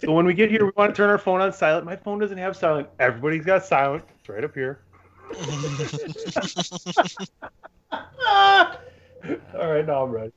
So when we get here, we want to turn our phone on silent. My phone doesn't have silent. Everybody's got silent. It's right up here. All right, now I'm ready.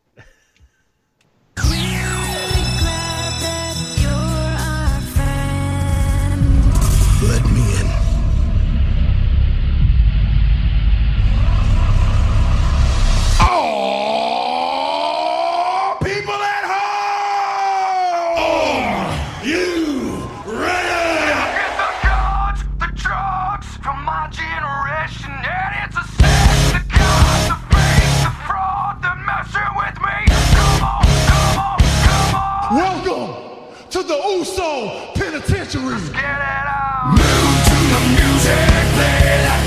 Uso Penitentiary. Get it out. Move to the music, play that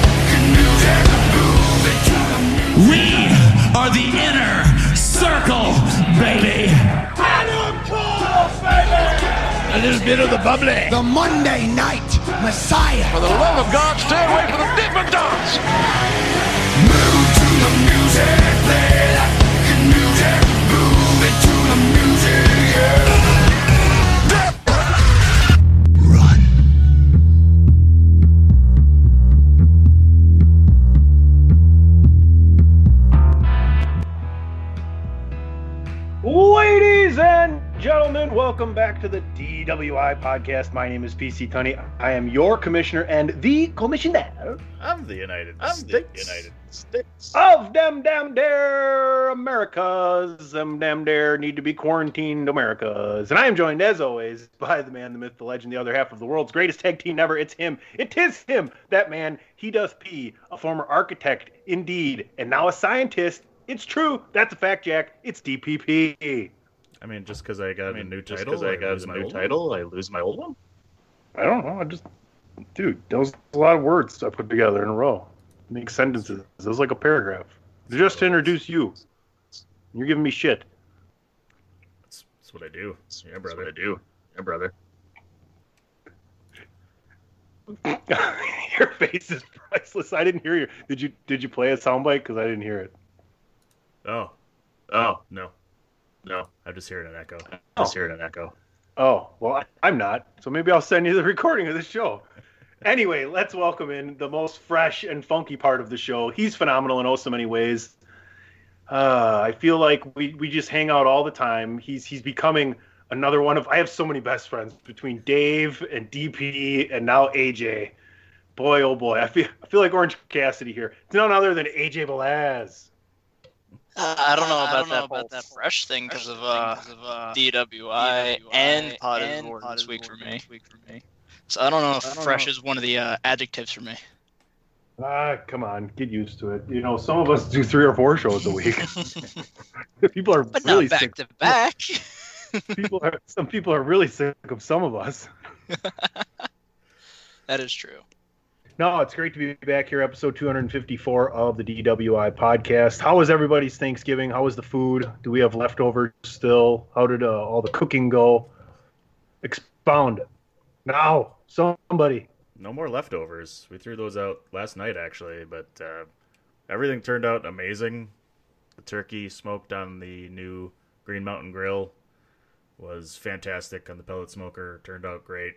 music, move it to the music. We are the inner circle, baby. A little bit of the bubbly. The Monday Night Messiah. For the love of God, stay away from the different dots. Move to the music, play gentlemen, welcome back to the DWI podcast. My name is PC Tunney. I am your commissioner and the commissioner I'm the United I'm States. the- United States. of them damn dare Americas. Them damn dare need to be quarantined Americas. And I am joined, as always, by the man, the myth, the legend, the other half of the world's greatest tag team ever. It's him. It is him. That man. He does pee. A former architect, indeed, and now a scientist. It's true. That's a fact, Jack. It's DPP. I mean, just because I got I mean, a new just title, because I got lose a my new old title, I lose my old one. I don't know. I just, dude, that was a lot of words I put together in a row. Make sentences. It was like a paragraph. Just to introduce you. You're giving me shit. That's, that's what I do. Yeah, That's what I do. Yeah, brother. Your face is priceless. I didn't hear you. Did you did you play a soundbite? Because I didn't hear it. Oh Oh, no, no. I'm just hearing an echo. Oh. Just hearing an echo. Oh well, I, I'm not. So maybe I'll send you the recording of the show. Anyway, let's welcome in the most fresh and funky part of the show. He's phenomenal in oh so many ways. Uh, I feel like we, we just hang out all the time. He's he's becoming another one of. I have so many best friends between Dave and DP and now AJ. Boy, oh boy, I feel I feel like Orange Cassidy here. It's none other than AJ Velaz. Uh, I don't know about don't know that about that fresh thing because of thing uh, 'cause of, uh, DWI, DWI and Pod and is Warden this week for me. week for me. So I don't know if don't fresh know. is one of the uh, adjectives for me. Ah, come on, get used to it. You know, some of us do three or four shows a week. people are But really not back sick. to back. People are some people are really sick of some of us. that is true. No, it's great to be back here, episode 254 of the DWI podcast. How was everybody's Thanksgiving? How was the food? Do we have leftovers still? How did uh, all the cooking go? Expound. Now, somebody. no more leftovers. We threw those out last night actually, but uh, everything turned out amazing. The turkey smoked on the new Green Mountain Grill was fantastic on the pellet smoker. Turned out great.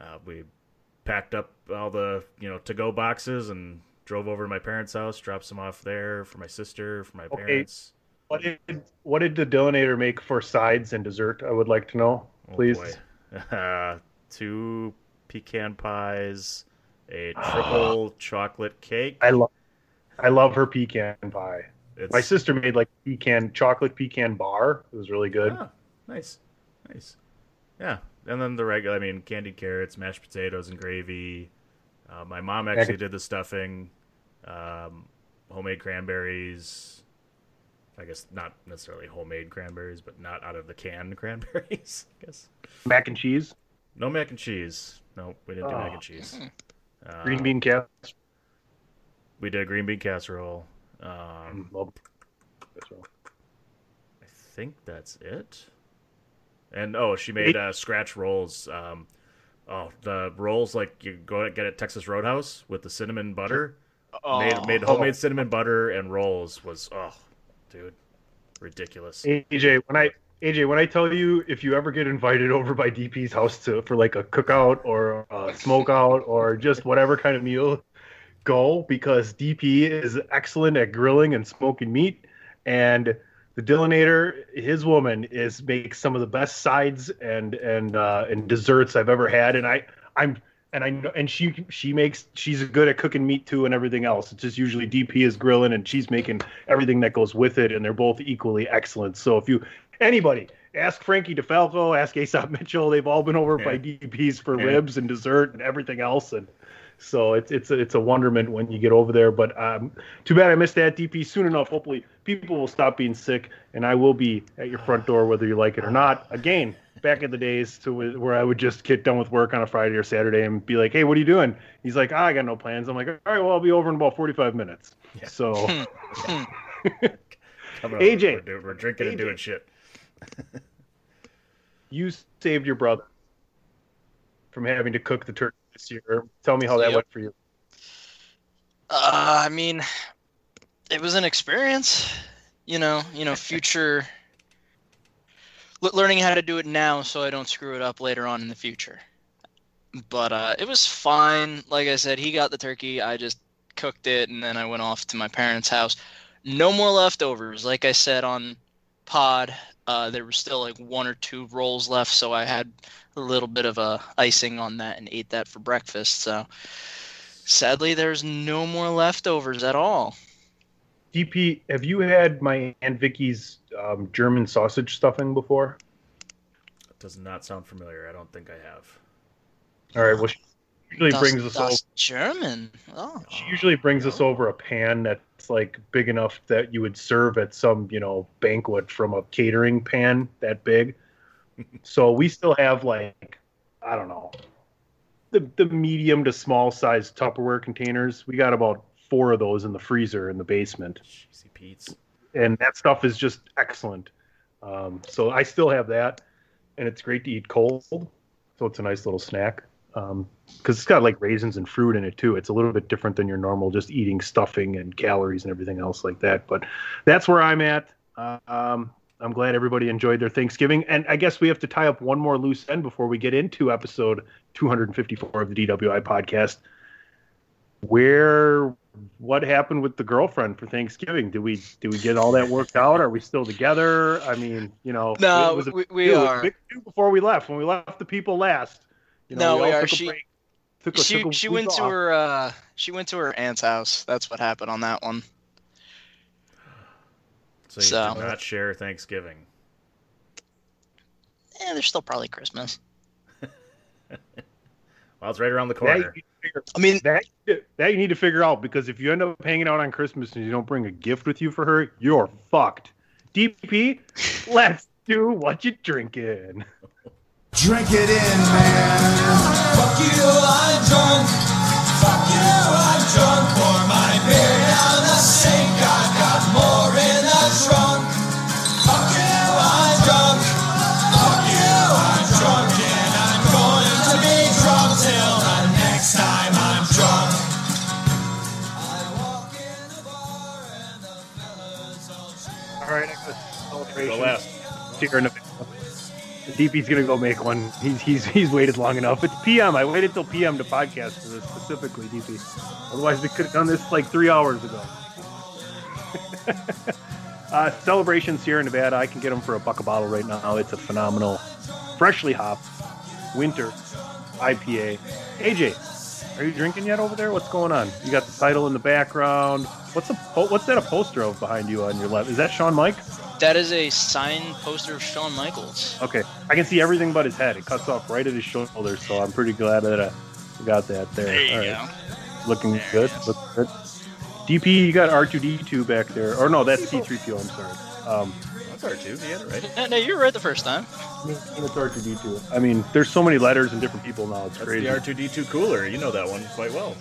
Uh, we packed up all the you know to go boxes and drove over to my parents' house, dropped some off there for my sister, for my Okay. parents. What did what did the Dillinator make for sides and dessert? I would like to know, Oh, please. boy. Uh, two pecan pies, a triple chocolate cake. I love I love her pecan pie. It's, My sister made like pecan chocolate pecan bar. It was really good. Ah, nice, nice. Yeah, and then the regular. I mean, candied carrots, mashed potatoes, and gravy. Uh, my mom actually did the stuffing. Um, homemade cranberries. I guess not necessarily homemade cranberries, but not out of the can cranberries. I guess Mac and cheese, no mac and cheese. No, we didn't do mac Oh. and cheese. Uh, green bean casserole. We did green bean casserole. Um, Love casserole. I think that's it. And oh, she made uh, scratch rolls. Um, oh, the rolls like you go get at Texas Roadhouse with the cinnamon butter. Oh, Made made homemade cinnamon butter and rolls was oh, dude, ridiculous. AJ, when I AJ, when I tell you if you ever get invited over by DP's house to for like a cookout or a smoke out or just whatever kind of meal, go because DP is excellent at grilling and smoking meat, and the Dillinator, his woman, is makes some of the best sides and and uh, and desserts I've ever had, and I I'm and I know and she she makes she's good at cooking meat too and everything else. It's just usually DP is grilling and she's making everything that goes with it, and they're both equally excellent. So if you anybody ask Frankie DeFalco, ask Aesop Mitchell, they've all been over by DPs for Yeah. ribs and dessert and everything else, and so it's it's a, it's a wonderment when you get over there. But um, too bad I missed that DP soon enough. Hopefully people will stop being sick, and I will be at your front door whether you like it or not. Again, back in the days to where where I would just get done with work on a Friday or Saturday and be like, "Hey, what are you doing?" He's like, ah, "I got no plans." I'm like, "All right, well, I'll be over in about 45 minutes." So Coming over, AJ. we're, doing- we're drinking and doing shit. you saved your brother from having to cook the turkey this year. Tell me how that Yep. went for you. Uh, I mean, it was an experience. You know, you know, future le- learning how to do it now so I don't screw it up later on in the future. But uh, it was fine. Like I said, he got the turkey. I just cooked it, and then I went off to my parents' house. No more leftovers. Like I said on pod, uh, there was still like one or two rolls left, so I had a little bit of a icing on that and ate that for breakfast. So sadly, there's no more leftovers at all. DP, have you had my Aunt Vicky's um, German sausage stuffing before? That does not sound familiar. I don't think I have. All right. Well, she usually Das- brings us over. German. Oh, She usually brings us over a pan that's like big enough that you would serve at some, you know, banquet from a catering pan that big. so we still have like, I don't know, the the medium to small size Tupperware containers. We got about four of those in the freezer in the basement, Cheesy Pete's. and that stuff is just excellent. Um, so I still have that, and it's great to eat cold. So it's a nice little snack because it's got like raisins and fruit in it too. It's a little bit different than your normal just eating stuffing and calories and everything else like that. But that's where I'm at. Uh, um, I'm glad everybody enjoyed their Thanksgiving, and I guess we have to tie up one more loose end before we get into episode 254 of the DWI podcast. Where what happened with the girlfriend for Thanksgiving? Do we do we get all that worked out? Are we still together? I mean, you know, No, a we- we. It was a are. before we left. When we left the people last, you know, No, we all are. She- break, took a- she took she week went to off. her uh she went to her aunt's house. That's what happened on that one. So you So- did not share Thanksgiving. Eh, there's still probably Christmas. Well, it's right around the corner. you, need to figure, I mean, that, that you need to figure out because if you end up hanging out on Christmas and you don't bring a gift with you for her, you're fucked. DP, let's do what you're drinking. Drink it in, man. Fuck you, I'm drunk. Fuck you, I'm drunk. Pour my beer down the sink. I got more in the trunk. Fuck you, I'm drunk. Fuck you, I'm drunk. And I'm going to be drunk till the next time I'm drunk. I walk in the bar and the fellas all cheer. All right, the last cheer in a bit. DP's gonna go make one. He's he's he's waited long enough. It's PM. I waited till PM to podcast for this specifically, DP. Otherwise, we could have done this like three hours ago. uh, here in Nevada. I can get them for a buck a bottle right now. It's a phenomenal, freshly hopped winter IPA. AJ, are you drinking yet over there? What's going on? You got the title in the background. What's a what's that a poster of behind you on your left? Is that Sean Mike? That is a signed poster of Shawn Michaels. Okay, I can see everything but his head. It cuts off right at his shoulder, so I'm pretty glad that I got that there. There you All right. go. Looking good. Looking good. DP, you got R2D2 back there. Or no, that's C3PO. I'm sorry. Um, That's R2. You had it right. No, no, you were right the first time. it's R2D2. I mean, there's so many letters and different people now. It's That's crazy. the R2D2 cooler. You know that one quite well.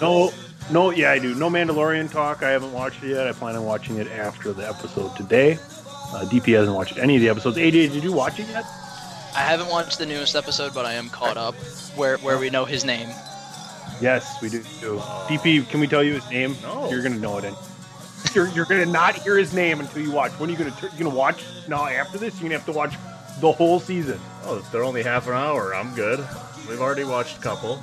No, no, yeah, I do. No Mandalorian talk. I haven't watched it yet. I plan on watching it after the episode today. Uh, DP hasn't watched any of the episodes. AD, did you watch it yet? I haven't watched the newest episode, but I am caught up. Where where we know his name. Yes, we do. DP, can we tell you his name? No. You're gonna know it. And you're you're gonna not hear his name until you watch. When are you gonna you gonna watch now? After this, you're gonna have to watch the whole season. Oh, they're only half an hour. I'm good. We've already watched a couple.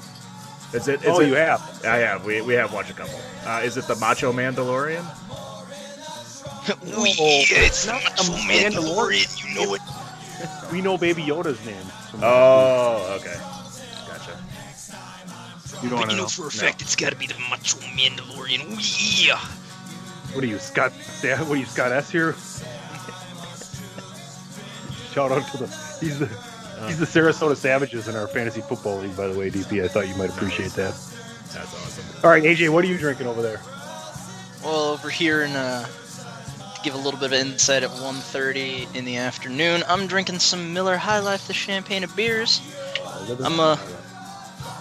Is it? Is oh, it, you have. I have. We, we have watched a couple. Uh, is it the Macho Mandalorian? We, it's not a Mandalorian. you know it. We know Baby Yoda's name. from- Oh, okay. Gotcha. you don't want to know. for a fact it's got to be the Macho Mandalorian. We, yeah. What are you, Scott? What are you, Scott S here? Shout out to the he's the he's the Sarasota Savages in our fantasy football league. By the way, DP, I thought you might appreciate that. That's awesome. All right, AJ, what are you drinking over there? Well, over here in uh, to give a little bit of insight at 1:30 in the afternoon, I'm drinking some Miller High Life, the champagne of beers. I'm a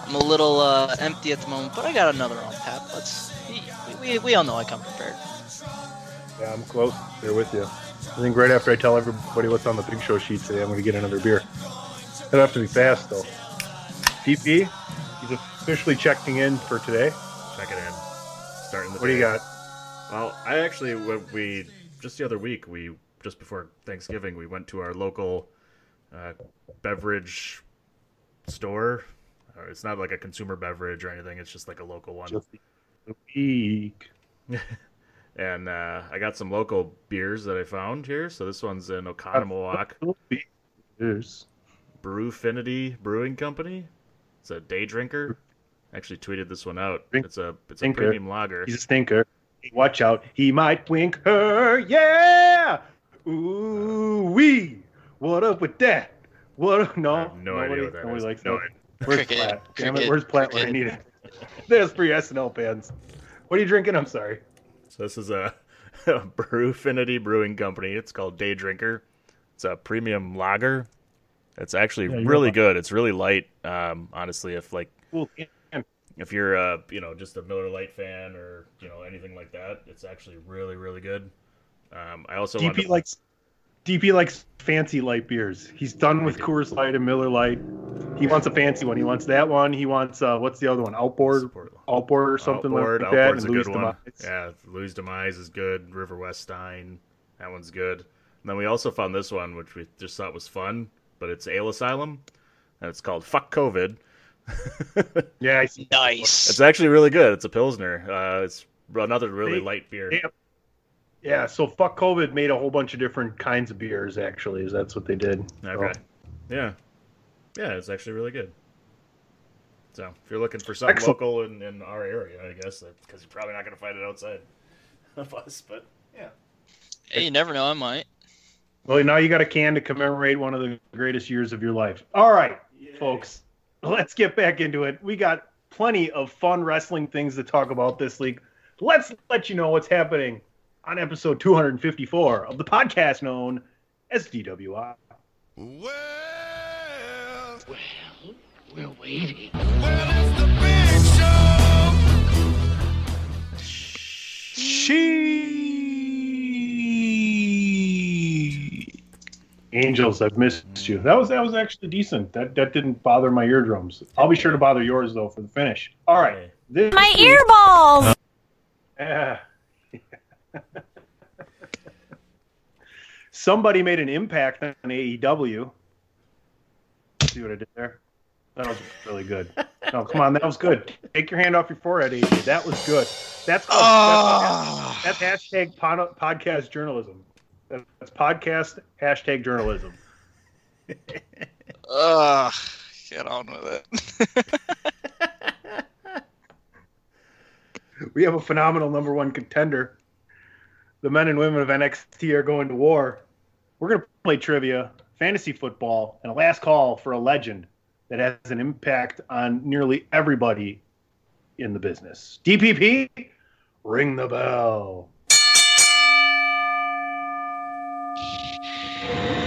I'm a little uh, empty at the moment, but I got another on tap. Let's we, we, we all know I come prepared. Yeah, I'm close. There with you. I think right after I tell everybody what's on the Big Show sheet today, I'm going to get another beer. It'll have to be fast though. DP, he's officially checking in for today. Check it in. Starting the What do you got? Well, I actually when we just the other week we just before Thanksgiving we went to our local uh, beverage store. Uh, It's not like a consumer beverage or anything. It's just like a local one. Just the week. and uh, I got some local beers that I found here. So this one's in Oconomowoc Cheers. Brewfinity Brewing Company. It's a day drinker. Actually tweeted this one out. Drink- It's a it's a drinker. premium lager. He's a stinker. Watch out. He might wink her. Yeah. Ooh wee. What up with that? What? No. I have no idea nobody, what that nobody is. likes No that. Where's Cricket, Platt? Damn it. Where's Platt when I need it? There's three SNL fans. What are you drinking? I'm sorry. So this is a, a Brewfinity Brewing Company. It's called Day Drinker. It's a premium lager. It's actually Yeah, really good. It's really light. Um, honestly, if like Cool. If you're uh, you know just a Miller Lite fan or you know anything like that, it's actually really really good. Um, I also DP to- likes DP likes fancy light beers. He's done with Coors Light and Miller Light. He wants a fancy one. He wants that one. He wants uh, what's the other one? Outboard, Support- Outboard or something Outboard. like that. Outboard's a Louis good one. Yeah, Louie's Demise is good. River West Stein, that one's good. And then we also found this one, which we just thought was fun, but it's Ale Asylum, and it's called Fuck COVID. Yeah, I see. Nice. It's actually really good. It's a pilsner. Uh, it's another really They- light beer. they- Yeah, so fuck COVID made a whole bunch of different kinds of beers. Actually, is that's what they did. Okay. So, Yeah. Yeah, it's actually really good. So if you're looking for something Excellent. local in, in our area, I guess, because you're probably not going to find it outside of us, but yeah. Hey, you never know. I might. well, now you got a can to commemorate one of the greatest years of your life. All right, folks, let's get back into it. We got plenty of fun wrestling things to talk about this week. Let's let you know what's happening on episode 254 of the podcast known as DWI. Well, well, we're waiting. Well, it's the big show. She Angels, I've missed you. That was that was actually decent. That that didn't bother my eardrums. I'll be sure to bother yours though for the finish. All right. This My week- earballs! Yeah. somebody made an impact on AEW. See what I did there? That was really good. No, come on, that was good. Take your hand off your forehead, AJ. That was good. That's called, Oh. that's, ah. that's hashtag pod, podcast journalism. That's podcast hashtag journalism. Ugh, get on with it. We have a phenomenal number one contender. The men and women of NXT are going to war. We're going to play trivia, fantasy football, and a last call for a legend that has an impact on nearly everybody in the business. DPP, ring the bell. Back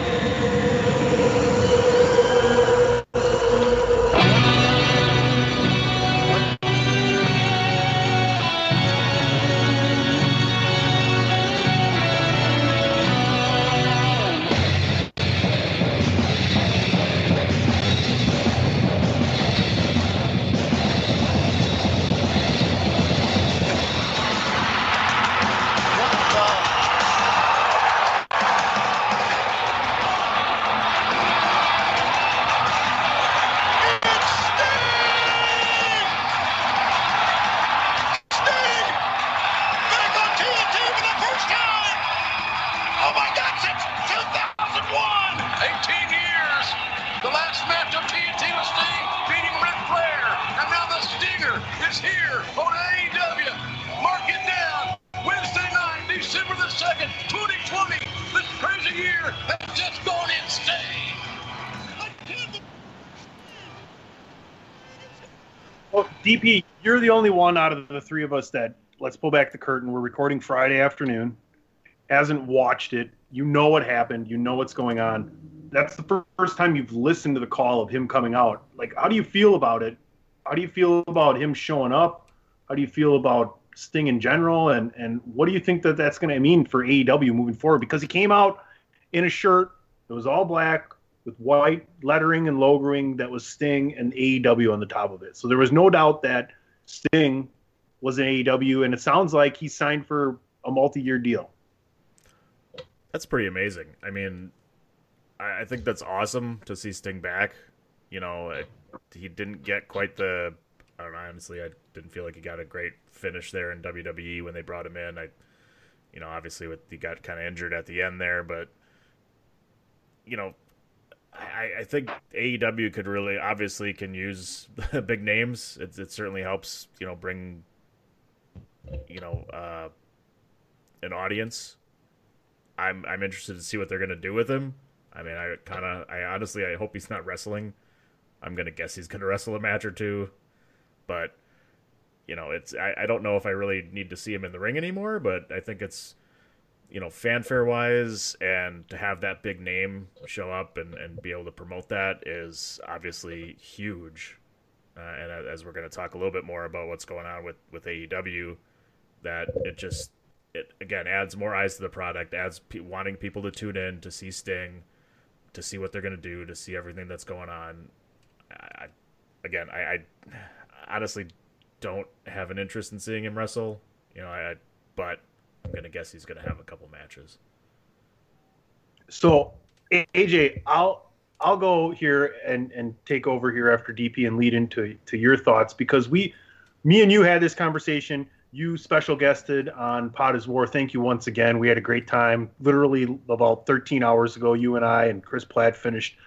out of the three of us that let's pull back the curtain. We're recording Friday afternoon. Hasn't watched it. You know what happened. You know what's going on. That's the first time you've listened to the call of him coming out. Like, how do you feel about it? How do you feel about him showing up? How do you feel about Sting in general? And and what do you think that that's going to mean for AEW moving forward? Because he came out in a shirt that was all black with white lettering and logoing that was Sting and AEW on the top of it. So there was no doubt that Sting was in AEW, and it sounds like he signed for a multi-year deal. That's pretty amazing. I mean, I, think that's awesome to see Sting back. You know, it, he didn't get quite the. I don't know. Honestly, I didn't feel like he got a great finish there in WWE when they brought him in. I, you know, obviously with he got kind of injured at the end there, but you know, I, I think AEW could really obviously can use big names. It, it certainly helps, you know, bring you know uh, an audience. I'm I'm interested to see what they're gonna do with him. I mean, I kind of, I honestly, I hope he's not wrestling. I'm gonna guess he's gonna wrestle a match or two, but you know, it's I, I don't know if I really need to see him in the ring anymore. But I think it's you know, fanfare wise, and to have that big name show up and, and be able to promote that is obviously huge. Uh, and as we're going to talk a little bit more about what's going on with, with AEW, that it just, it again adds more eyes to the product, adds wanting people to tune in to see Sting, to see what they're going to do, to see everything that's going on. I, I, again, I, I honestly don't have an interest in seeing him wrestle, you know, I, I but I'm gonna guess he's gonna have a couple matches. So AJ, I'll I'll go here and and take over here after DP and lead into to your thoughts because we, me and you had this conversation. You special guested on Pot is War. Thank you once again. We had a great time. Literally about 13 hours ago, you and I and Chris Platt finished.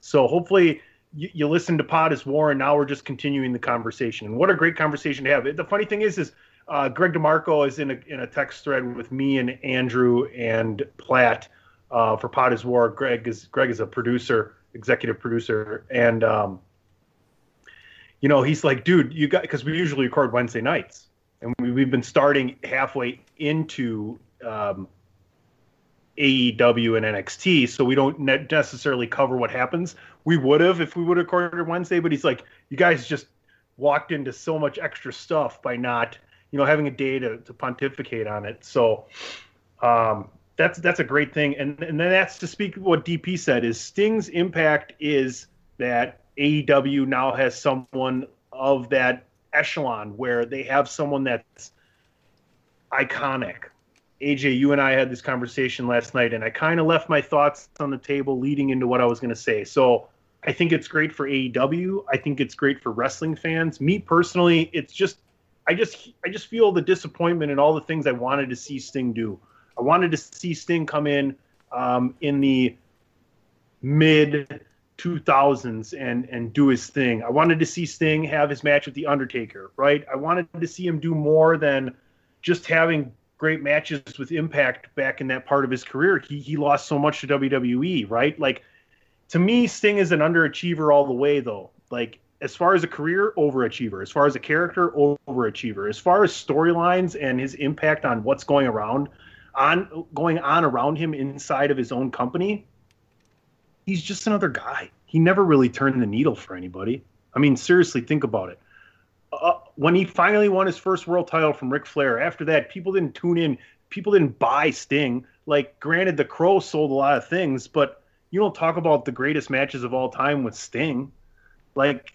So hopefully you, you listened to Pot is War, and now we're just continuing the conversation. And what a great conversation to have. The funny thing is, is uh, Greg DeMarco is in a in a text thread with me and Andrew and Platt uh, for Pot is War. Greg is Greg is a producer, executive producer, and um, you know he's like, dude, you got because we usually record Wednesday nights, and we, we've been starting halfway into um, AEW and NXT, so we don't ne- necessarily cover what happens. We would have if we would have recorded Wednesday, but he's like, you guys just walked into so much extra stuff by not, you know, having a day to, to pontificate on it. So um, that's that's a great thing, and and then that's to speak what DP said is Sting's impact is that AEW now has someone of that echelon where they have someone that's iconic AJ, you and I had this conversation last night, and I kind of left my thoughts on the table leading into what I was going to say. So I think it's great for AEW. I think it's great for wrestling fans. Me personally, it's just I just I just feel the disappointment in all the things I wanted to see Sting do. I wanted to see Sting come in um, in the mid 2000s and and do his thing. I wanted to see Sting have his match with the Undertaker, right? I wanted to see him do more than just having great matches with Impact back in that part of his career. He he lost so much to WWE, right? Like to me, Sting is an underachiever all the way, though. Like as far as a career, overachiever. As far as a character, overachiever. As far as storylines and his impact on what's going around on going on around him inside of his own company, he's just another guy. He never really turned the needle for anybody. I mean, seriously, think about it. Uh, when he finally won his first world title from Ric Flair, after that, people didn't tune in. People didn't buy Sting. Like, granted, the Crow sold a lot of things, but you don't talk about the greatest matches of all time with Sting. Like,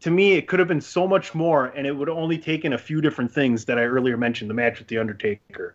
to me, it could have been so much more, and it would have only taken a few different things that I earlier mentioned the match with The Undertaker,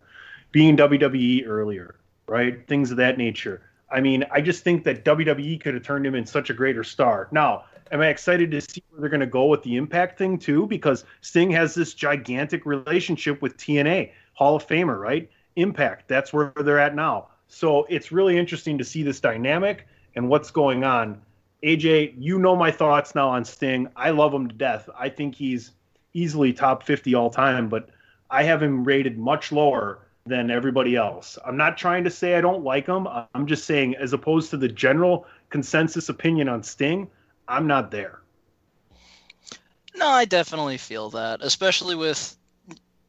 being WWE earlier, right? Things of that nature. I mean, I just think that WWE could have turned him in such a greater star. Now, am I excited to see where they're going to go with the Impact thing too? Because Sting has this gigantic relationship with TNA, Hall of Famer, right? Impact, that's where they're at now. So it's really interesting to see this dynamic and what's going on. AJ, you know my thoughts now on Sting. I love him to death. I think he's easily top 50 all time, but I have him rated much lower than everybody else. I'm not trying to say I don't like him. I'm just saying, as opposed to the general consensus opinion on Sting, I'm not there. No, I definitely feel that, especially with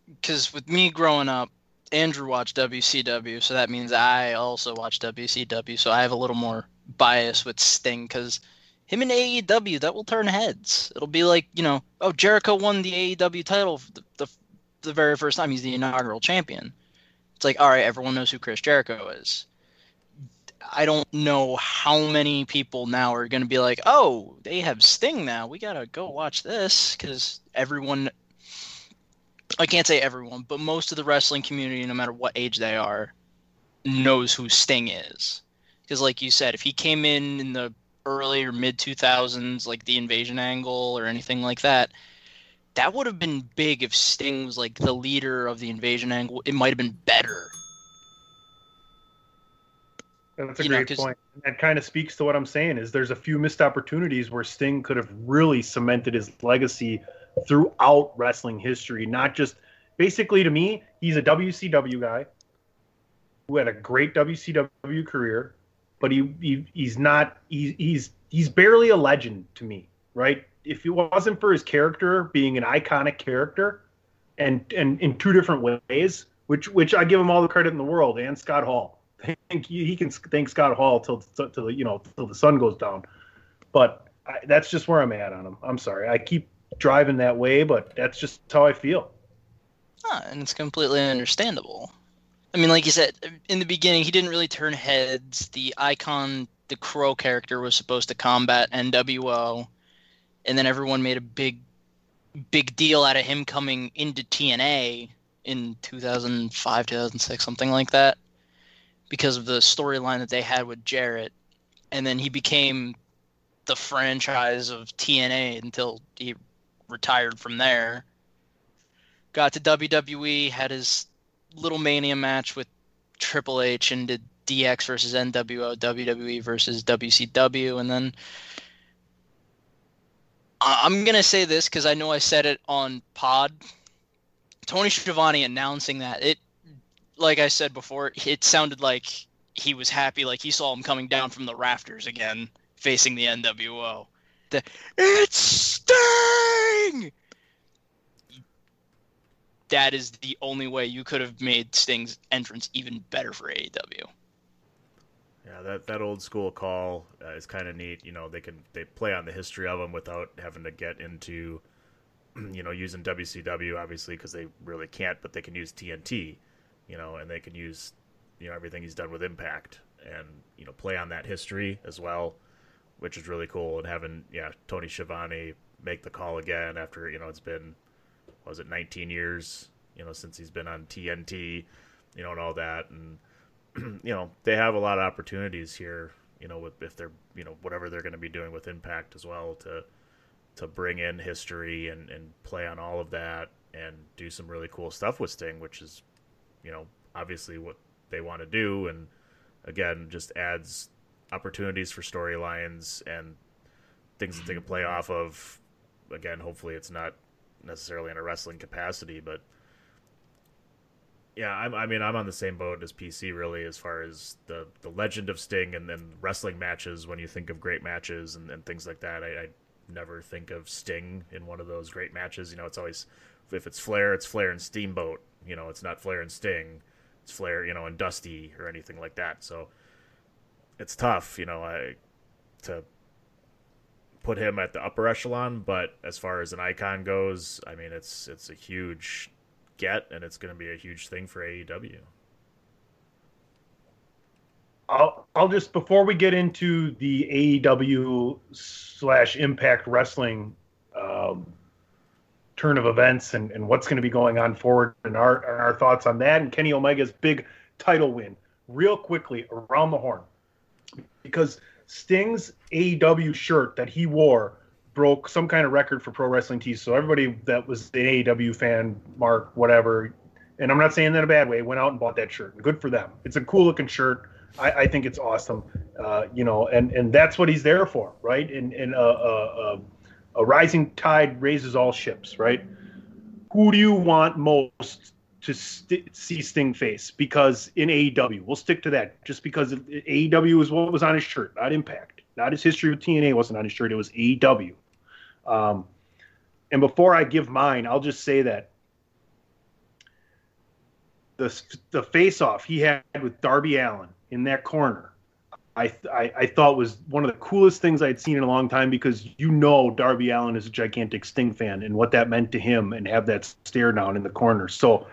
because with me growing up, Andrew watched WCW, so that means I also watch WCW. So I have a little more bias with Sting because him and AEW that will turn heads. It'll be like you know, oh Jericho won the AEW title the, the the very first time he's the inaugural champion. It's like all right, everyone knows who Chris Jericho is. I don't know how many people now are going to be like, oh, they have Sting now. We got to go watch this because everyone I can't say everyone, but most of the wrestling community, no matter what age they are, knows who Sting is. Because, like you said, if he came in in the early or mid 2000s, like the invasion angle or anything like that, that would have been big if Sting was like the leader of the invasion angle. It might have been better. That's a You know, point. And that kind of speaks to what I'm saying is there's a few missed opportunities where Sting could have really cemented his legacy throughout wrestling history, not just basically to me, he's a WCW guy who had a great WCW career, but he, he he's not he, he's he's barely a legend to me, right? If it wasn't for his character being an iconic character and and in two different ways, which which I give him all the credit in the world and Scott Hall. Thank you. He can thank Scott Hall till till you know till the sun goes down. But I, that's just where I'm at on him. I'm sorry. I keep driving that way, but that's just how I feel. Ah, and it's completely understandable. I mean, like you said, in the beginning, he didn't really turn heads. The icon, the Crow character, was supposed to combat NWO, and then everyone made a big, big deal out of him coming into TNA in 2005, 2006, something like that, because of the storyline that they had with Jarrett. And then he became the franchise of TNA until he retired from there got to WWE, had his little Mania match with Triple H, and did DX versus NWO, WWE versus WCW, and then I'm gonna say this because I know I said it on Pod. Tony Schiavone announcing that it, like I said before, it sounded like he was happy, like he saw him coming down from the rafters again, facing the NWO. The it's Sting that is the only way you could have made Sting's entrance even better for AEW. That that old school call uh, is kind of neat. You know, they can they play on the history of them without having to get into, you know, using WCW obviously because they really can't, but they can use TNT, you know, and they can use, you know, everything he's done with Impact and you know play on that history as well, which is really cool. And having yeah Tony Schiavone make the call again after you know it's been was it 19 years you know since he's been on TNT you know, and all that, and you know, they have a lot of opportunities here. You know, with if they're you know whatever they're going to be doing with Impact as well to to bring in history and and play on all of that and do some really cool stuff with Sting, which is you know obviously what they want to do, and again just adds opportunities for storylines and things that they can play off of. Again, hopefully it's not necessarily in a wrestling capacity, but yeah, I'm, I mean, I'm on the same boat as PC really as far as the the legend of Sting and then wrestling matches. When you think of great matches and, and things like that, I, I never think of Sting in one of those great matches. You know, it's always if it's Flair, it's Flair and Steamboat. You know, it's not Flair and Sting. It's Flair, you know, and Dusty or anything like that. So it's tough, you know, I to put him at the upper echelon. But as far as an icon goes, I mean, it's it's a huge get, and it's going to be a huge thing for AEW. I'll I'll just before we get into the AEW slash Impact Wrestling um, turn of events and, and what's going to be going on forward and our and our thoughts on that and Kenny Omega's big title win real quickly around the horn because Sting's AEW shirt that he wore broke some kind of record for pro wrestling tees. So everybody that was an AEW fan, Mark, whatever, and I'm not saying that in a bad way, went out and bought that shirt. Good for them. It's a cool looking shirt. I, I think it's awesome. Uh, you know, and and that's what he's there for, right? And and a, a, a, a rising tide raises all ships, right? Who do you want most to st- see Sting face? Because in AEW, we'll stick to that. Just because AEW is what was on his shirt, not Impact, not his history with TNA wasn't on his shirt. It was AEW. Um, and before I give mine, I'll just say that the the face off he had with Darby Allin in that corner, I, I I thought was one of the coolest things I'd seen in a long time because you know Darby Allin is a gigantic Sting fan and what that meant to him and have that stare down in the corner. So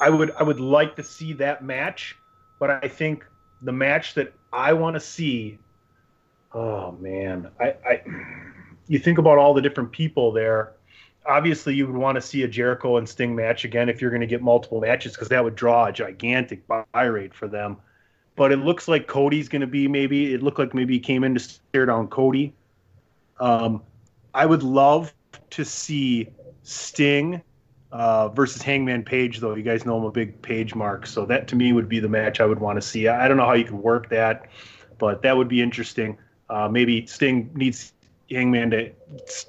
I would I would like to see that match, but I think the match that I want to see. Oh man, I, I you think about all the different people there. Obviously, you would want to see a Jericho and Sting match again if you're going to get multiple matches because that would draw a gigantic buy rate for them. But it looks like Cody's going to be maybe. It looked like maybe he came in to stare down Cody. Um, I would love to see Sting uh, versus Hangman Page, though. You guys know I'm a big Page mark, so that to me would be the match I would want to see. I don't know how you could work that, but that would be interesting. Uh, maybe Sting needs Hangman to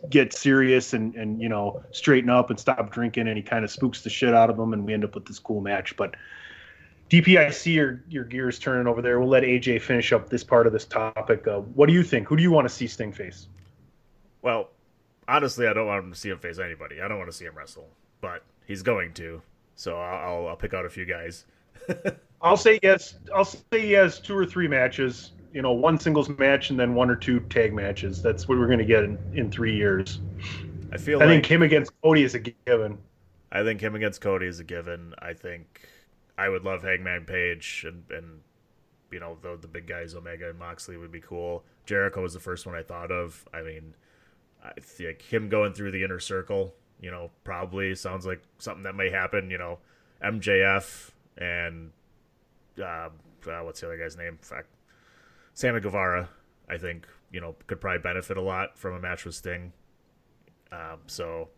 get serious and and you know straighten up and stop drinking, and he kind of spooks the shit out of him, and we end up with this cool match. But DP, I see your your gears turning over there. We'll let AJ finish up this part of this topic. Uh, what do you think? Who do you want to see Sting face? Well, honestly, I don't want him to see him face anybody. I don't want to see him wrestle, but he's going to. So I'll, I'll pick out a few guys. I'll say yes. I'll say he has two or three matches. You know, one singles match and then one or two tag matches. That's what we're going to get in, in three years. I feel I like think him against Cody is a given. I think him against Cody is a given. I think I would love Hangman Page and and you know the the big guys Omega and Moxley would be cool. Jericho was the first one I thought of. I mean, I think him going through the inner circle, you know, probably sounds like something that may happen. You know, MJF and uh, uh, what's the other guy's name? Fuck. Sammy Guevara, I think you know could probably benefit a lot from a match with Sting. Um, so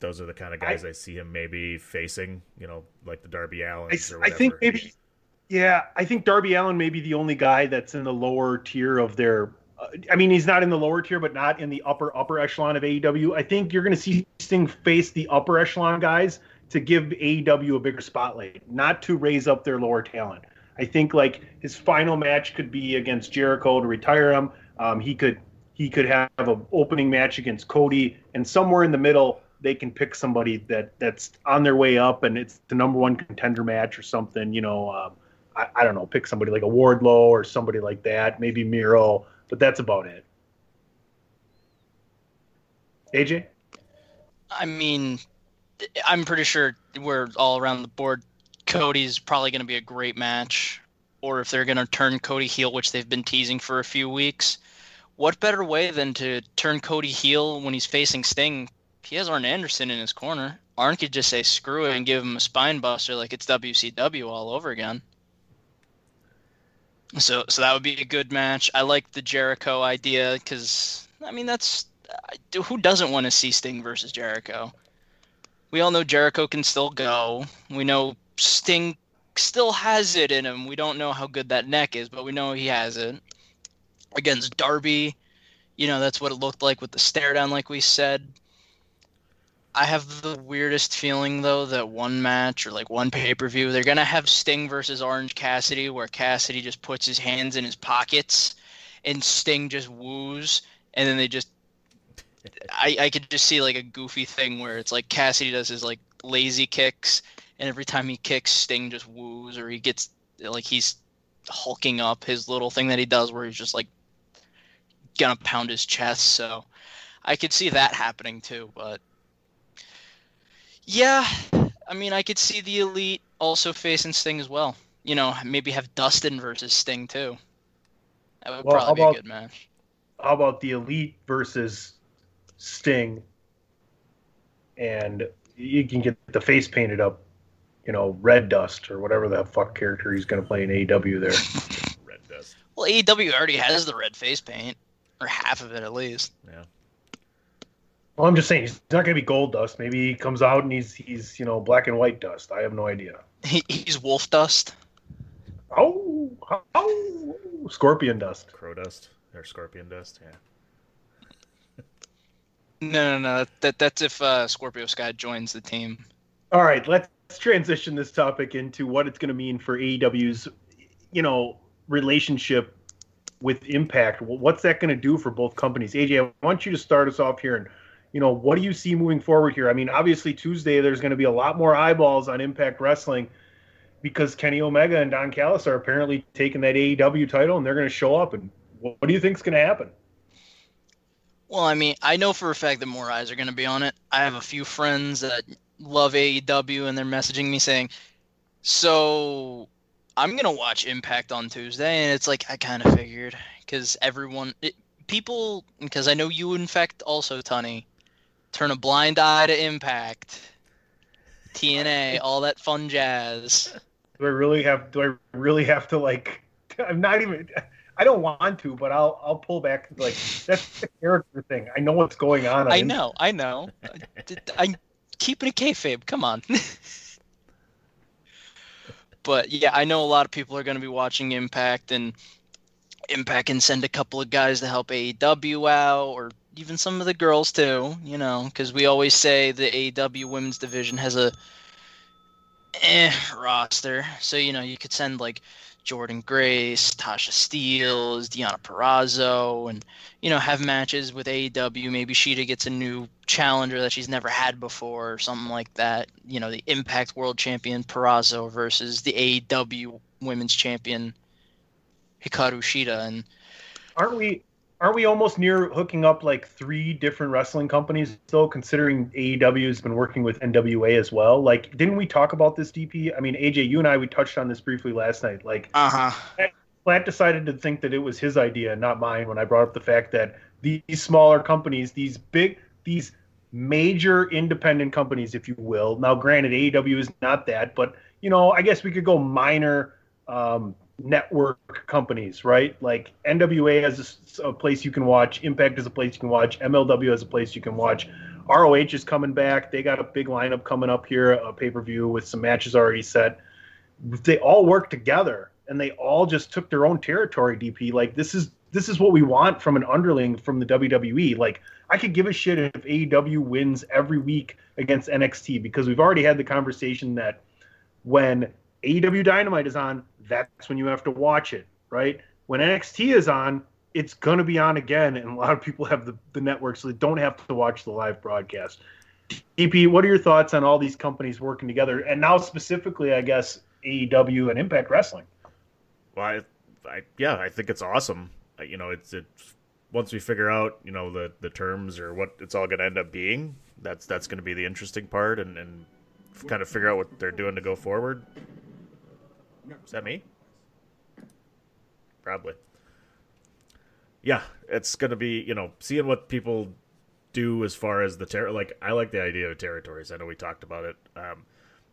those are the kind of guys I, see him maybe facing. You know, like the Darby Allin. I, I think maybe, yeah, I think Darby Allin may be the only guy that's in the lower tier of their. Uh, I mean, he's not in the lower tier, but not in the upper upper echelon of AEW. I think you're going to see Sting face the upper echelon guys to give AEW a bigger spotlight, not to raise up their lower talent. I think like his final match could be against Jericho to retire him. Um, he could he could have an opening match against Cody, and somewhere in the middle they can pick somebody that that's on their way up, and it's the number one contender match or something. You know, um, I, I don't know, pick somebody like a Wardlow or somebody like that, maybe Miro, but that's about it. AJ, I mean, I'm pretty sure we're all around the board. Cody's probably going to be a great match. Or if they're going to turn Cody heel, which they've been teasing for a few weeks, what better way than to turn Cody heel when he's facing Sting? He has Arn Anderson in his corner. Arn could just say screw it and give him a spine buster like it's WCW all over again. So, so that would be a good match. I like the Jericho idea because I mean that's who doesn't want to see Sting versus Jericho. We all know Jericho can still go. We know Sting still has it in him. We don't know how good that neck is, but we know he has it. Against Darby, you know that's what it looked like with the stare down, like we said. I have the weirdest feeling though that one match or like one pay per view they're gonna have Sting versus Orange Cassidy, where Cassidy just puts his hands in his pockets, and Sting just woos, and then they just. I I could just see like a goofy thing where it's like Cassidy does his like lazy kicks, and every time he kicks, Sting just woos, or he gets like he's hulking up his little thing that he does where he's just like gonna pound his chest. So I could see that happening too, but yeah, I mean, I could see the elite also facing Sting as well. You know, maybe have Dustin versus Sting too. That would Well, probably be a about- about- good match. How about the Elite versus Sting? And you can get the face painted up, you know, Red Dust or whatever the fuck character he's going to play in AEW there. Red Dust. Well, AEW already has the red face paint, or half of it at least. Yeah. Well, I'm just saying he's not going to be Goldust. Maybe he comes out and he's he's you know black and white dust. I have no idea. He, he's Wolf Dust. Oh, oh, Scorpion Dust. Crow Dust or Scorpion Dust. Yeah. No, no, no. That that's if uh, Scorpio Sky joins the team. All right, let's transition this topic into what it's going to mean for AEW's, you know, relationship with Impact. What's that going to do for both companies? AJ, I want you to start us off here, and you know, what do you see moving forward here? I mean, obviously Tuesday there's going to be a lot more eyeballs on Impact Wrestling because Kenny Omega and Don Callis are apparently taking that AEW title, and they're going to show up. And what, what do you think's going to happen? Well, I mean, I know for a fact that more eyes are going to be on it. I have a few friends that love AEW, and they're messaging me saying, "So, I'm to watch Impact on Tuesday," and it's like I kind of figured because everyone, it, people, because I know you, in fact, also, Tony, turn a blind eye to Impact, TNA, all that fun jazz. Do I really have? Do I really have to like? I'm not even. I don't want to, but I'll I'll pull back. Like that's the character thing. I know what's going on. on I know, I know. I'm keeping a kayfabe. Come on. but yeah, I know a lot of people are going to be watching Impact, and Impact can send a couple of guys to help AEW out, or even some of the girls too. You know, because we always say the AEW women's division has a eh roster, so you know you could send like Jordynne Grace, Tasha Steelz, Deonna Purrazzo, and you know, have matches with AEW. Maybe Shida gets a new challenger that she's never had before, or something like that. You know, the Impact World Champion Purrazzo versus the AEW Women's Champion Hikaru Shida, and Aren't we? Aren't we almost near hooking up like three different wrestling companies? Though, considering AEW has been working with NWA as well. Like, didn't we talk about this, DP? I mean, AJ, you and I we touched on this briefly last night. Like, uh huh, Platt decided to think that it was his idea, not mine, when I brought up the fact that these smaller companies, these big, these major independent companies, if you will. Now, granted, AEW is not that, but you know, I guess we could go minor um, network companies, right? Like NWA has a, place you can watch, Impact is a place you can watch, MLW has a place you can watch. ROH is coming back. They got a big lineup coming up here, a pay per view with some matches already set. They all work together and they all just took their own territory. DP, like this is this is what we want from an underling from the WWE. Like I could give a shit if AEW wins every week against NXT because we've already had the conversation that when AEW Dynamite is on, that's when you have to watch it, right? When NXT is on, it's going to be on again, and a lot of people have the, the network, so they don't have to watch the live broadcast. DP, what are your thoughts on all these companies working together, and now specifically, I guess AEW and Impact Wrestling? Well, I, I yeah, I think it's awesome. You know, it's it's once we figure out you know the the terms or what it's all going to end up being. That's that's going to be the interesting part, and and kind of figure out what they're doing to go forward. Is that me? Probably. Yeah, it's to be you know seeing what people do as far as the ter- like I like the idea of territories. I know we talked about it. Um,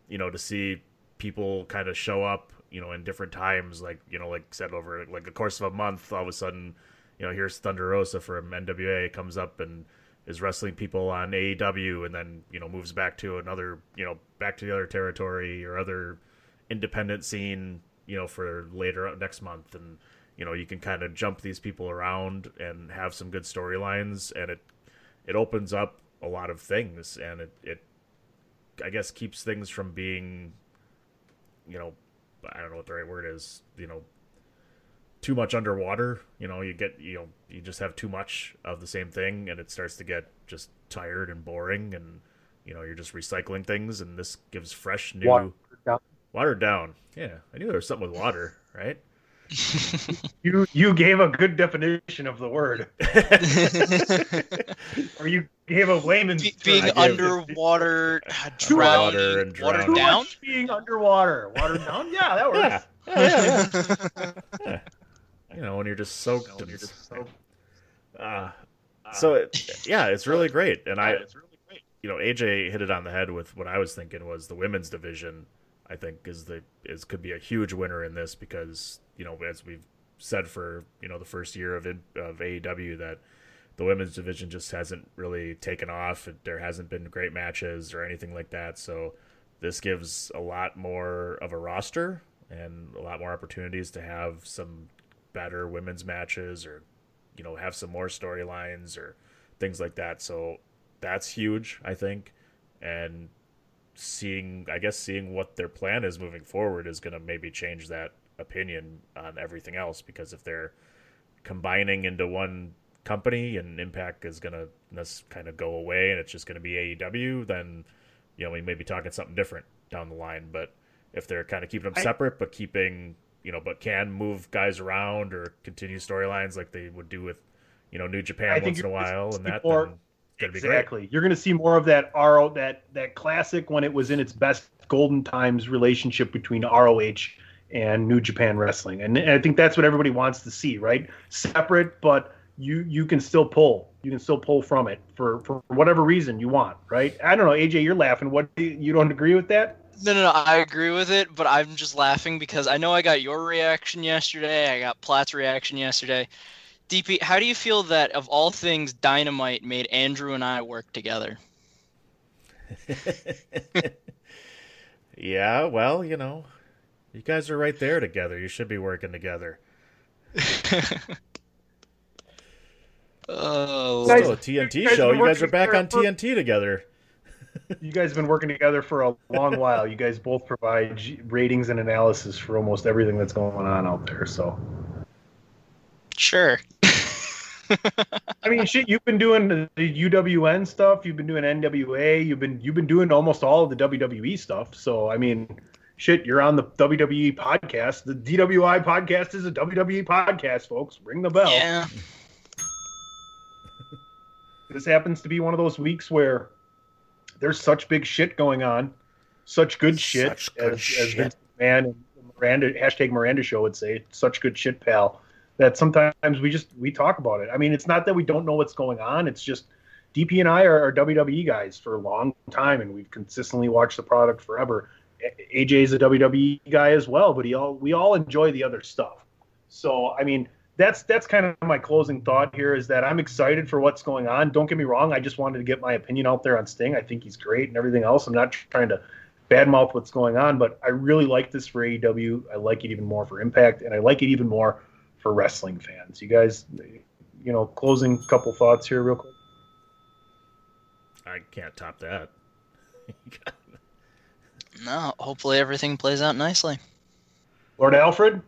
you know, to see people kind of show up, you know, in different times, like you know, like said over like the course of a month, all of a sudden, you know, here's Thunder Rosa from NWA comes up and is wrestling people on AEW, and then you know moves back to another, you know, back to the other territory or other independent scene, you know, for later uh, next month, and you know, you can kind of jump these people around and have some good storylines, and it it opens up a lot of things, and it it I guess keeps things from being, you know, I don't know what the right word is, you know, too much underwater. You know, you get you know you just have too much of the same thing, and it starts to get just tired and boring, and you know you're just recycling things, and this gives fresh new down. Watered down. Yeah, I knew there was something with water, right? You you gave a good definition of the word, or you gave a layman's Be- being I give- underwater, drowned, Underwater and watered Too down. much being underwater, watered down. Yeah, that works. Yeah, yeah, yeah. You know, when you're just soaked. and, uh, so it, yeah, it's really great, and I, it's really great. you know, AJ hit it on the head with what I was thinking was the women's division. I think is the is could be a huge winner in this because you know as we've said for you know the first year of of AEW that the women's division just hasn't really taken off. There hasn't been great matches or anything like that. So this gives a lot more of a roster and a lot more opportunities to have some better women's matches or you know have some more storylines or things like that. So that's huge, I think, and seeing I guess seeing what their plan is moving forward is going to maybe change that opinion on everything else because if they're combining into one company and Impact is going to kind of go away and it's just going to be AEW, then you know we may be talking something different down the line. But if they're kind of keeping them I- separate but keeping you know but can move guys around or continue storylines like they would do with you know New Japan once in a while and that then going to be great. Exactly. You're going to see more of that RO that that classic when it was in its best golden times relationship between ROH and New Japan Wrestling, and I think that's what everybody wants to see, right? Separate, but you you can still pull. You can still pull from it for for whatever reason you want, right? I don't know, AJ, you're laughing. What you don't agree with that? No, no, no. I agree with it, but I'm just laughing because I know I got your reaction yesterday. I got Platt's reaction yesterday. DP, how do you feel that of all things, Dynamite made Andrew and I work together? yeah, well, you know, you guys are right there together. You should be working together. Oh, Guys- Still a TNT you show. You guys are back on together TNT together. You guys have been working together for a long while. You guys both provide ratings and analysis for almost everything that's going on out there. So. Sure. I mean, shit. You've been doing the the UWN stuff. You've been doing NWA. You've been you've been doing almost all of the WWE stuff. So I mean, shit. You're on the WWE podcast. The DWI podcast is a WWE podcast, folks. Ring the bell. Yeah. This happens to be one of those weeks where there's such big shit going on, such good shit, Such good as, as. Vince McMahon and Miranda hashtag Miranda show would say, such good shit, pal. That sometimes we just we talk about it. I mean, it's not that we don't know what's going on. It's just DP and I are, are WWE guys for a long time, and we've consistently watched the product forever. AJ is a WWE guy as well, but he all we all enjoy the other stuff. So I mean, that's that's kind of my closing thought here is that I'm excited for what's going on. Don't get me wrong, I just wanted to get my opinion out there on Sting. I think he's great and everything else. I'm not trying to badmouth what's going on, but I really like this for AEW. I like it even more for Impact, and I like it even more for wrestling fans. You guys, you know, closing couple thoughts here, real quick. I can't top that. No, hopefully everything plays out nicely. Lord Alfred,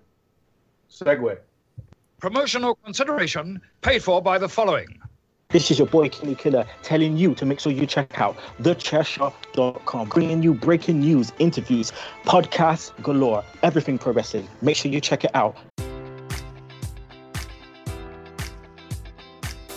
segue. Promotional consideration paid for by the following. This is your boy Kenny Killer telling you to make sure you check out thechairshot.com, bringing you breaking news, interviews, podcasts galore, everything pro wrestling. Make sure you check it out.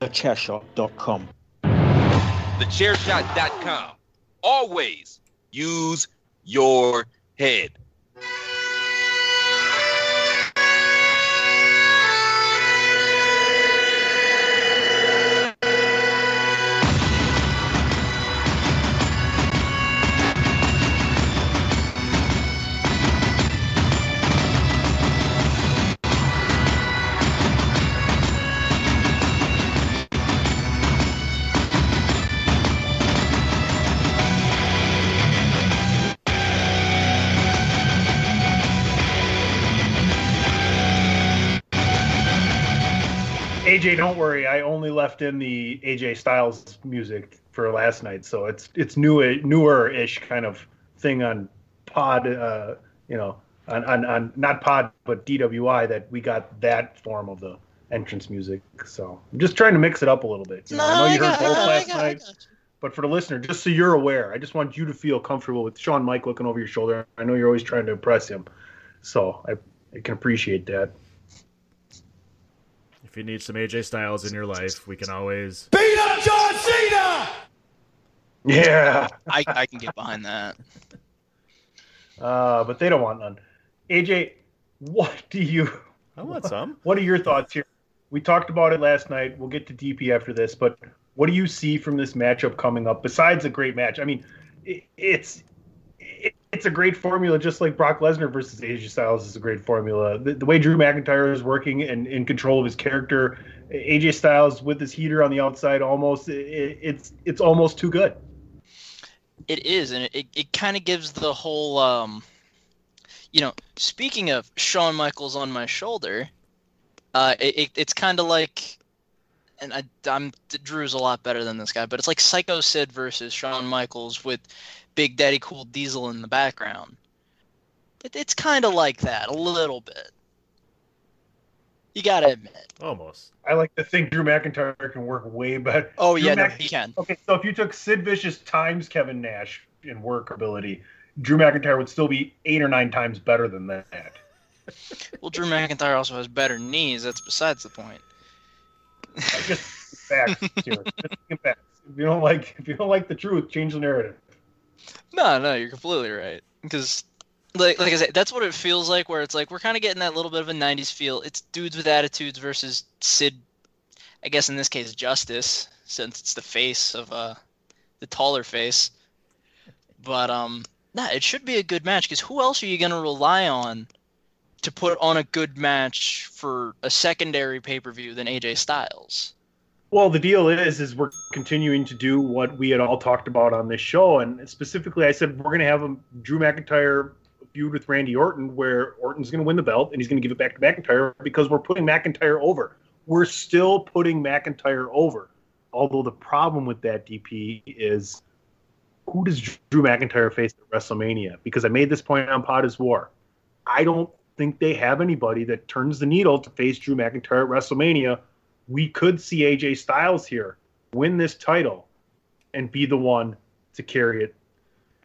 TheChairShot.com. TheChairShot.com. Always use your head. AJ, don't worry. I only left in the AJ Styles music for last night, so it's it's new newer ish kind of thing on Pod. Uh, you know, on, on on not Pod but DWI that we got that form of the entrance music. So I'm just trying to mix it up a little bit. You know, No, I know I you heard got- both I last got- night. But for the listener, just so you're aware, I just want you to feel comfortable with Sean Mike looking over your shoulder. I know you're always trying to impress him, so I, I can appreciate that. If you need some AJ Styles in your life, we can always. Beat up John Cena! Yeah. I, I can get behind that. Uh, but they don't want none. AJ, what do you? I want some. What are your thoughts here? We talked about it last night. We'll get to DP after this, but what do you see from this matchup coming up? Besides a great match, I mean, it, it's it, it's a great formula, just like Brock Lesnar versus AJ Styles is a great formula. The, the way Drew McIntyre is working and in control of his character, AJ Styles with his heater on the outside, almost it, it's it's almost too good. It is, and it, it, kind of gives the whole, um, you know, speaking of Shawn Michaels on my shoulder, uh, it, it, it's kind of like, and I, I'm Drew's a lot better than this guy, but it's like Psycho Sid versus Shawn Michaels with Big Daddy Cool Diesel in the background. It, it's kind of like that a little bit. You gotta admit. Almost. I like to think Drew McIntyre can work way better. Oh Drew yeah, no, he can. Okay, so if you took Sid Vicious times Kevin Nash in work ability, Drew McIntyre would still be eight or nine times better than that. Well, Drew McIntyre also has better knees. That's besides the point. Just facts here. Just facts. If you don't like, if you don't like the truth, change the narrative. No, no, you're completely right. Because, like, like I said, that's what it feels like. Where it's like we're kind of getting that little bit of a '90s feel. It's dudes with attitudes versus Sid. I guess in this case, Justice, since it's the face of uh, the taller face. But um, nah, it should be a good match. Because who else are you gonna rely on to put on a good match for a secondary pay per view than AJ Styles? Well, the deal is, is we're continuing to do what we had all talked about on this show, and specifically, I said we're going to have a Drew McIntyre feud with Randy Orton, where Orton's going to win the belt and he's going to give it back to McIntyre because we're putting McIntyre over. We're still putting McIntyre over. Although the problem with that DP is, who does Drew McIntyre face at WrestleMania? Because I made this point on Pod is War. I don't think they have anybody that turns the needle to face Drew McIntyre at WrestleMania we could see AJ Styles here win this title and be the one to carry it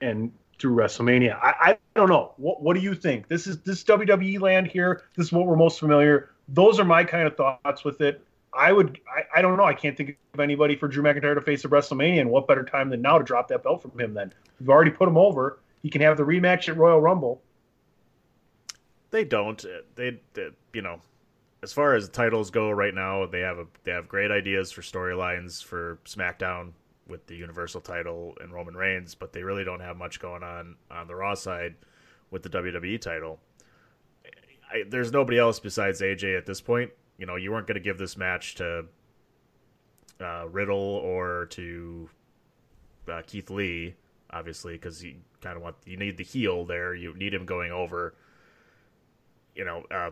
and through WrestleMania. I, I don't know. What what do you think? This is this WWE land here. This is what we're most familiar. Those are my kind of thoughts with it. I would I, I don't know. I can't think of anybody for Drew McIntyre to face at WrestleMania, and what better time than now to drop that belt from him? Then we've already put him over. He can have the rematch at Royal Rumble. They don't. They, they you know, as far as titles go right now, they have a they have great ideas for storylines for SmackDown with the Universal title and Roman Reigns, but they really don't have much going on on the Raw side with the WWE title. I, there's nobody else besides AJ at this point. You know, you weren't going to give this match to uh, Riddle or to uh, Keith Lee, obviously, because you kind of want you need the heel there. You need him going over. You know, uh,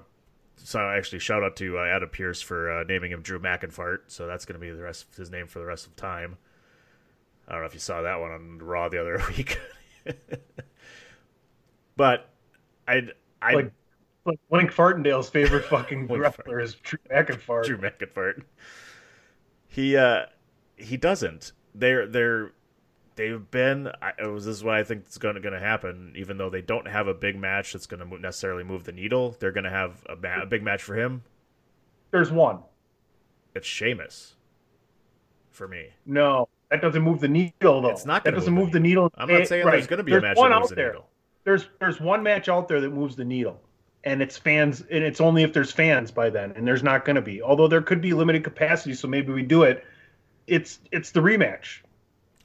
so actually, shout out to uh, Adam Pearce for uh, naming him Drew McInfart. So that's going to be the rest of his name for the rest of time. I don't know if you saw that one on Raw the other week, but I I Like, like Link Fartendale's favorite fucking wrestler is Drew McIntyre. Drew McIntyre. He uh he doesn't. They're they're they've been. I, it was this is what I think is going to happen. Even though they don't have a big match that's going to necessarily move the needle, they're going to have a, ma- a big match for him. There's one. It's Sheamus. For me, No, that doesn't move the needle though. It's not that doesn't move the needle. I'm not saying right. there's going to be a There's match one that moves out the there. needle. There's there's one match out there that moves the needle, and it's fans, and it's only if there's fans by then, and there's not going to be. Although there could be limited capacity, so maybe we do it. It's it's the rematch.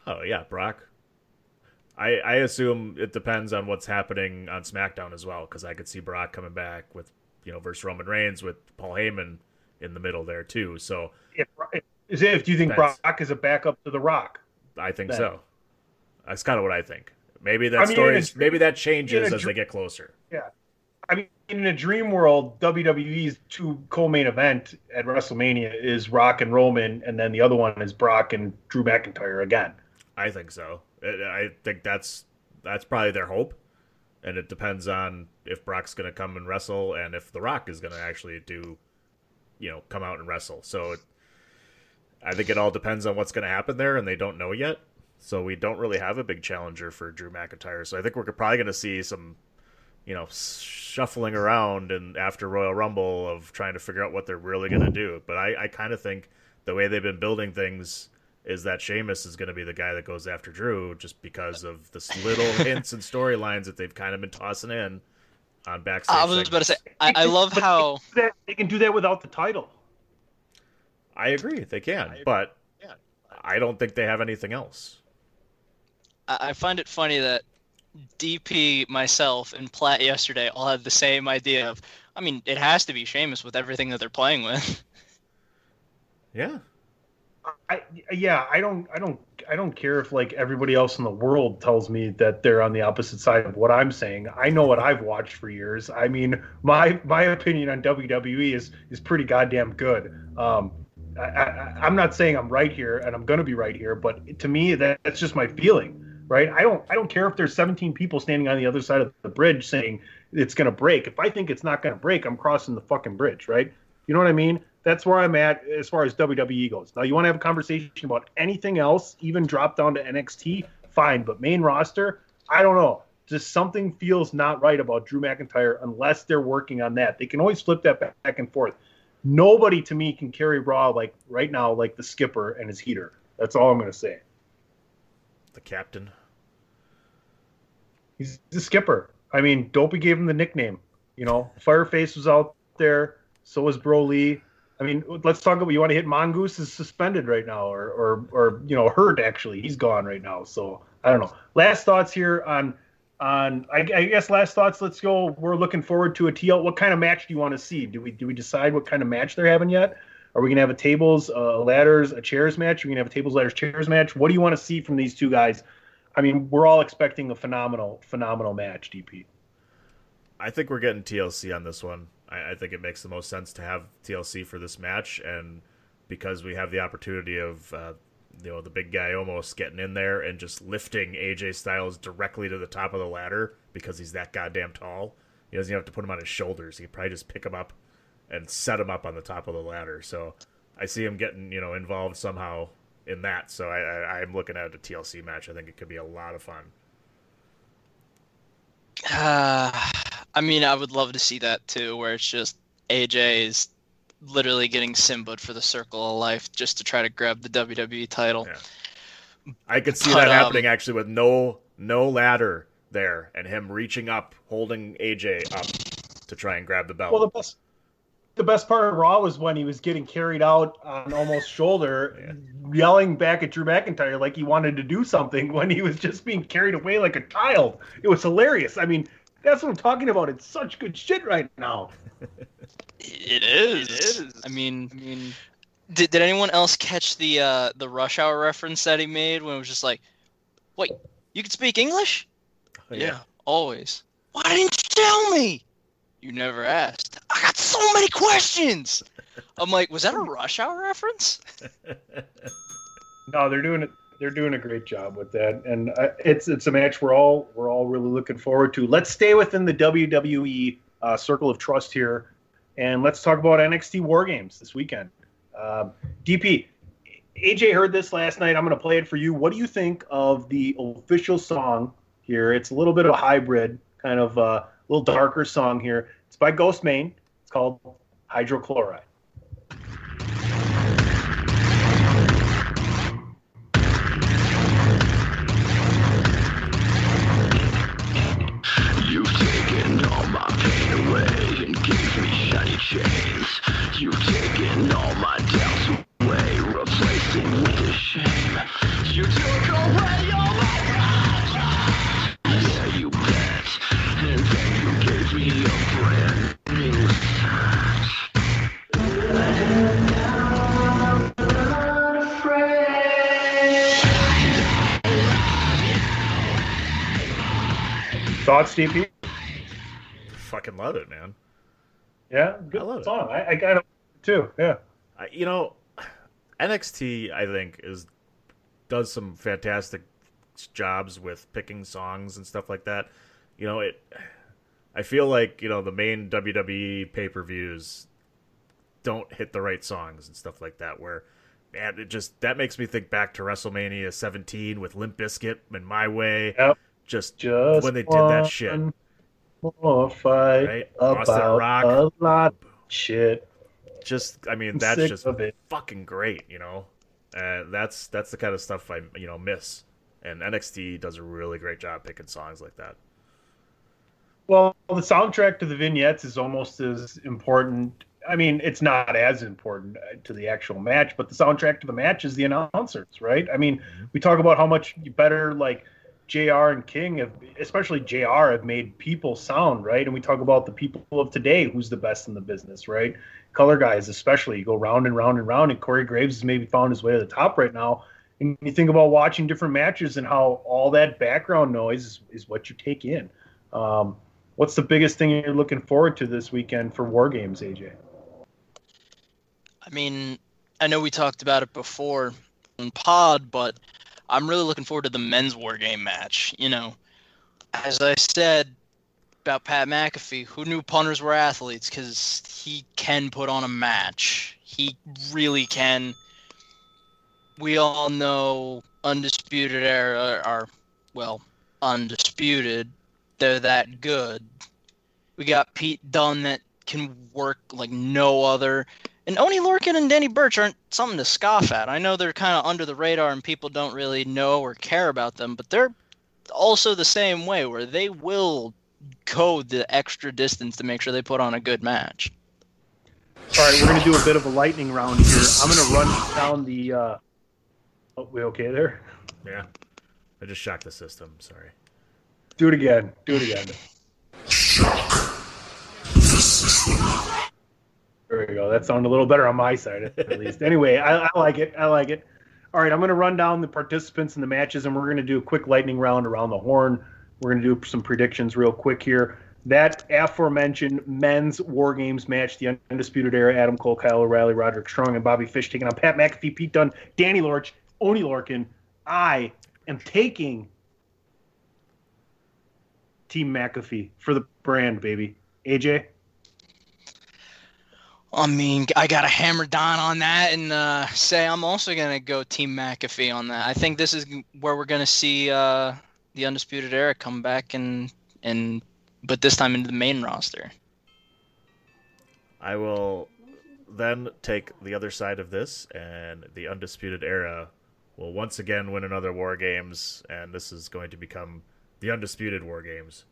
Oh yeah, Brock. I I assume it depends on what's happening on SmackDown as well, because I could see Brock coming back with you know versus Roman Reigns with Paul Heyman in the middle there too. So If, is it, if do you think. Brock is a backup to The Rock? I think Then. so. That's kind of what I think. Maybe that I mean, story, is, maybe that changes as they get closer. Yeah. I mean, in a dream world, WWE's two co-main event at WrestleMania is Rock and Roman, and then the other one is Brock and Drew McIntyre again. I think so. I think that's that's probably their hope, and it depends on if Brock's going to come and wrestle, and if The Rock is going to actually do, you know, come out and wrestle. So it, I think it all depends on what's going to happen there, and they don't know yet. So we don't really have a big challenger for Drew McIntyre. So I think we're probably going to see some, you know, shuffling around and after Royal Rumble of trying to figure out what they're really going to do. But I, I kind of think the way they've been building things is that Sheamus is going to be the guy that goes after Drew just because of the little hints and storylines that they've kind of been tossing in on backstage. I was about to say. I, I love But how They can, do that, they can do that without the title. I agree, they can, but I don't think they have anything else. I I find it funny that DP, myself, and Platt yesterday all had the same idea of. I mean, it has to be Sheamus with everything that they're playing with. Yeah. I yeah, I don't I don't I don't care if like everybody else in the world tells me that they're on the opposite side of what I'm saying. I know what I've watched for years. I mean, my my opinion on WWE is is pretty goddamn good. Um, I, I'm not saying I'm right here, and I'm going to be right here, but to me, that, that's just my feeling, right? I don't I don't care if there's 17 people standing on the other side of the bridge saying it's going to break. If I think it's not going to break, I'm crossing the fucking bridge, right? You know what I mean? That's where I'm at as far as WWE goes. Now, you want to have a conversation about anything else, even drop down to NXT, fine. But main roster, I don't know. Just something feels not right about Drew McIntyre unless they're working on that. They can always flip that back, back and forth. Nobody to me can carry Raw like right now, like the skipper and his heater. That's all I'm going to say. The captain. He's the skipper. I mean, Dopey gave him the nickname. You know, Fireface was out there. So was Broly. I mean, let's talk about. You want to hit Mongoose is suspended right now, or or or you know, hurt actually. He's gone right now. So I don't know. Last thoughts here on on. I, I guess last thoughts. Let's go. We're looking forward to a TL. What kind of match do you want to see? Do we do we decide what kind of match they're having yet? Are we gonna have a tables, uh, ladders, a chairs match? Are we gonna have a tables, ladders, chairs match? What do you want to see from these two guys? I mean, we're all expecting a phenomenal, phenomenal match. DP. I think we're getting TLC on this one. I, I think it makes the most sense to have TLC for this match, and because we have the opportunity of uh, you know the big guy almost getting in there and just lifting AJ Styles directly to the top of the ladder because he's that goddamn tall. He doesn't even have to put him on his shoulders. He probably just pick him up and set him up on the top of the ladder. So I see him getting you know involved somehow in that. So I, I, I'm looking at a TLC match. I think it could be a lot of fun. Uh, I mean, I would love to see that too, where it's just AJ is literally getting Simba for the Circle of Life just to try to grab the WWE title. I could see But, that um, happening actually with no no ladder there and him reaching up, holding AJ up to try and grab the belt. Well, the best the best part of Raw was when he was getting carried out on almost shoulder, yelling back at Drew McIntyre like he wanted to do something when he was just being carried away like a child. It was hilarious. I mean, that's what I'm talking about. It's such good shit right now. It is. It is. I mean, I mean, did, did anyone else catch the uh, the rush hour reference that he made when it was just like, "Wait, you can speak English?" yeah. always. Why didn't you tell me? You never asked. I got so many questions. I'm like, was that a rush hour reference? No, they're doing it. They're doing a great job with that, and uh, it's it's a match we're all we're all really looking forward to. Let's stay within the WWE uh, circle of trust here, and let's talk about NXT War Games this weekend. Um, DP, AJ heard this last night. I'm going to play it for you. What do you think of the official song here? It's a little bit of a hybrid, kind of a little darker song here. It's by Ghostemane. It's called Hydrochloride. Fucking love it, man. Yeah, good I love it. song. I, I got it too. Yeah. I, you know, NXT I think is does some fantastic jobs with picking songs and stuff like that. You know, it. I feel like you know the main WWE pay per views don't hit the right songs and stuff like that. Where man, it just that makes me think back to WrestleMania 17 with Limp Bizkit and My Way. Yep. Just, Just when they did that shit. More fight Right? About Rock. a lot of shit. just I mean that's just fucking great, you know. And that's that's the kind of stuff I you know miss. And NXT does a really great job picking songs like that. Well, the soundtrack to the vignettes is almost as important. I mean, it's not as important uh, to the actual match, but the soundtrack to the match is the announcers, right? I mean, we talk about how much better like JR and King have, especially JR, have made people sound right, and we talk about the people of today, who's the best in the business, right? Color guys, especially, you go round and round and round, and Corey Graves has maybe found his way to the top right now. And you think about watching different matches and how all that background noise is, is what you take in. Um, what's the biggest thing you're looking forward to this weekend for War Games, AJ? I mean, I know we talked about it before in pod, but I'm really looking forward to the men's war game match. You know, as I said about Pat McAfee, who knew punters were athletes? Because he can put on a match. He really can. We all know Undisputed Era are, well, undisputed. They're that good. We got Pete Dunne that can work like no other. And Oni Lorcan and Danny Burch aren't something to scoff at. I know they're kind of under the radar and people don't really know or care about them, but they're also the same way where they will go the extra distance to make sure they put on a good match. All right, we're going to do a bit of a lightning round here. I'm going to run down the. Uh... Oh, we okay there? Yeah. I just shocked the system, sorry. Do it again. Do it again. There we go. That sounded a little better on my side, at least. Anyway, I, I like it. I like it. All right, I'm going to run down the participants in the matches, and we're going to do a quick lightning round around the horn. We're going to do some predictions real quick here. That aforementioned men's War Games match, the Undisputed Era, Adam Cole, Kyle O'Reilly, Roderick Strong, and Bobby Fish taking on Pat McAfee, Pete Dunne, Danny Lorch, Oni Lorcan. I am taking Team McAfee for the brand, baby. AJ? I mean, I got to hammer Don on that and uh, say I'm also going to go Team McAfee on that. I think this is where we're going to see uh, the Undisputed Era come back and and but this time into the main roster. I will then take the other side of this, and the Undisputed Era will once again win another War Games, and this is going to become the Undisputed War Games.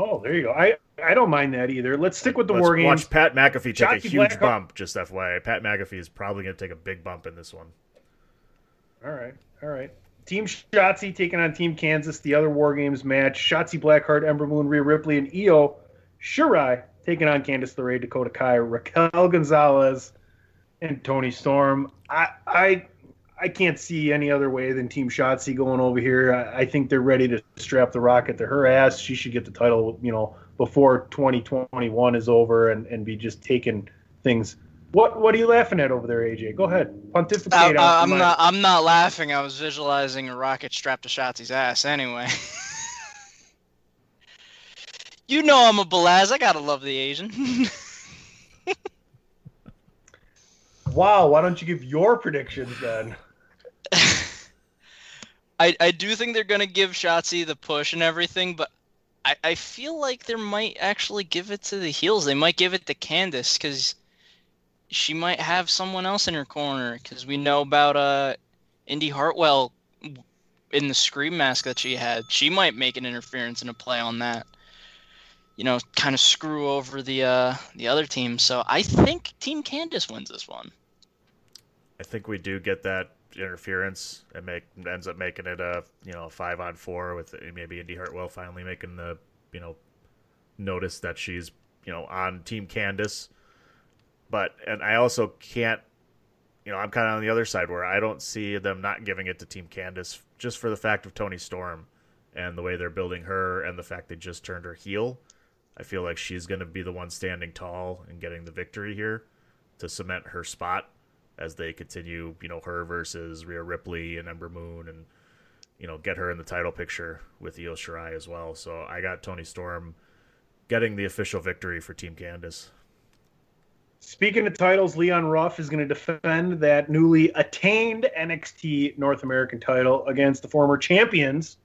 Oh, there you go. I I don't mind that either. Let's stick with the Let's war games. watch Pat McAfee take a huge Blackheart- bump. Just FYI, Pat McAfee is probably going to take a big bump in this one. All right, all right. Team Shotzi taking on Team Candice, the other War Games match. Shotzi Blackheart, Ember Moon, Rhea Ripley, and Io Shirai taking on Candice LeRae, Dakota Kai, Raquel Gonzalez, and Toni Storm. I I I can't see any other way than Team Shotzi going over here. I, I think they're ready to strap the rocket to her ass. She should get the title, you know, before 2021 is over and, and be just taking things. What what are you laughing at over there, AJ? Go ahead, pontificate. Uh, on I'm not. I'm not laughing. I was visualizing a rocket strapped to Shotzi's ass. Anyway, you know I'm a Belaz. I gotta love the Asian. Wow, why don't you give your predictions then? I I do think they're gonna give Shotzi the push and everything, but I I feel like they might actually give it to the heels. They might give it to Candice because she might have someone else in her corner. Because we know about uh Indi Hartwell in the scream mask that she had. She might make an interference and a play on that. You know, kind of screw over the uh the other team. So I think Team Candice wins this one. I think we do get that interference and make ends up making it a you know a five on four with maybe Indi Hartwell finally making the you know notice that she's you know on Team Candice. But and I also can't you know I'm kind of on the other side where I don't see them not giving it to Team Candice just for the fact of Toni Storm and the way they're building her and the fact they just turned her heel. I feel like she's going to be the one standing tall and getting the victory here to cement her spot as they continue, you know, her versus Rhea Ripley and Ember Moon and, you know, get her in the title picture with Io Shirai as well. So I got Toni Storm getting the official victory for Team Candice. Speaking of titles, Leon Ruff is going to defend that newly attained NXT North American title against the former champions,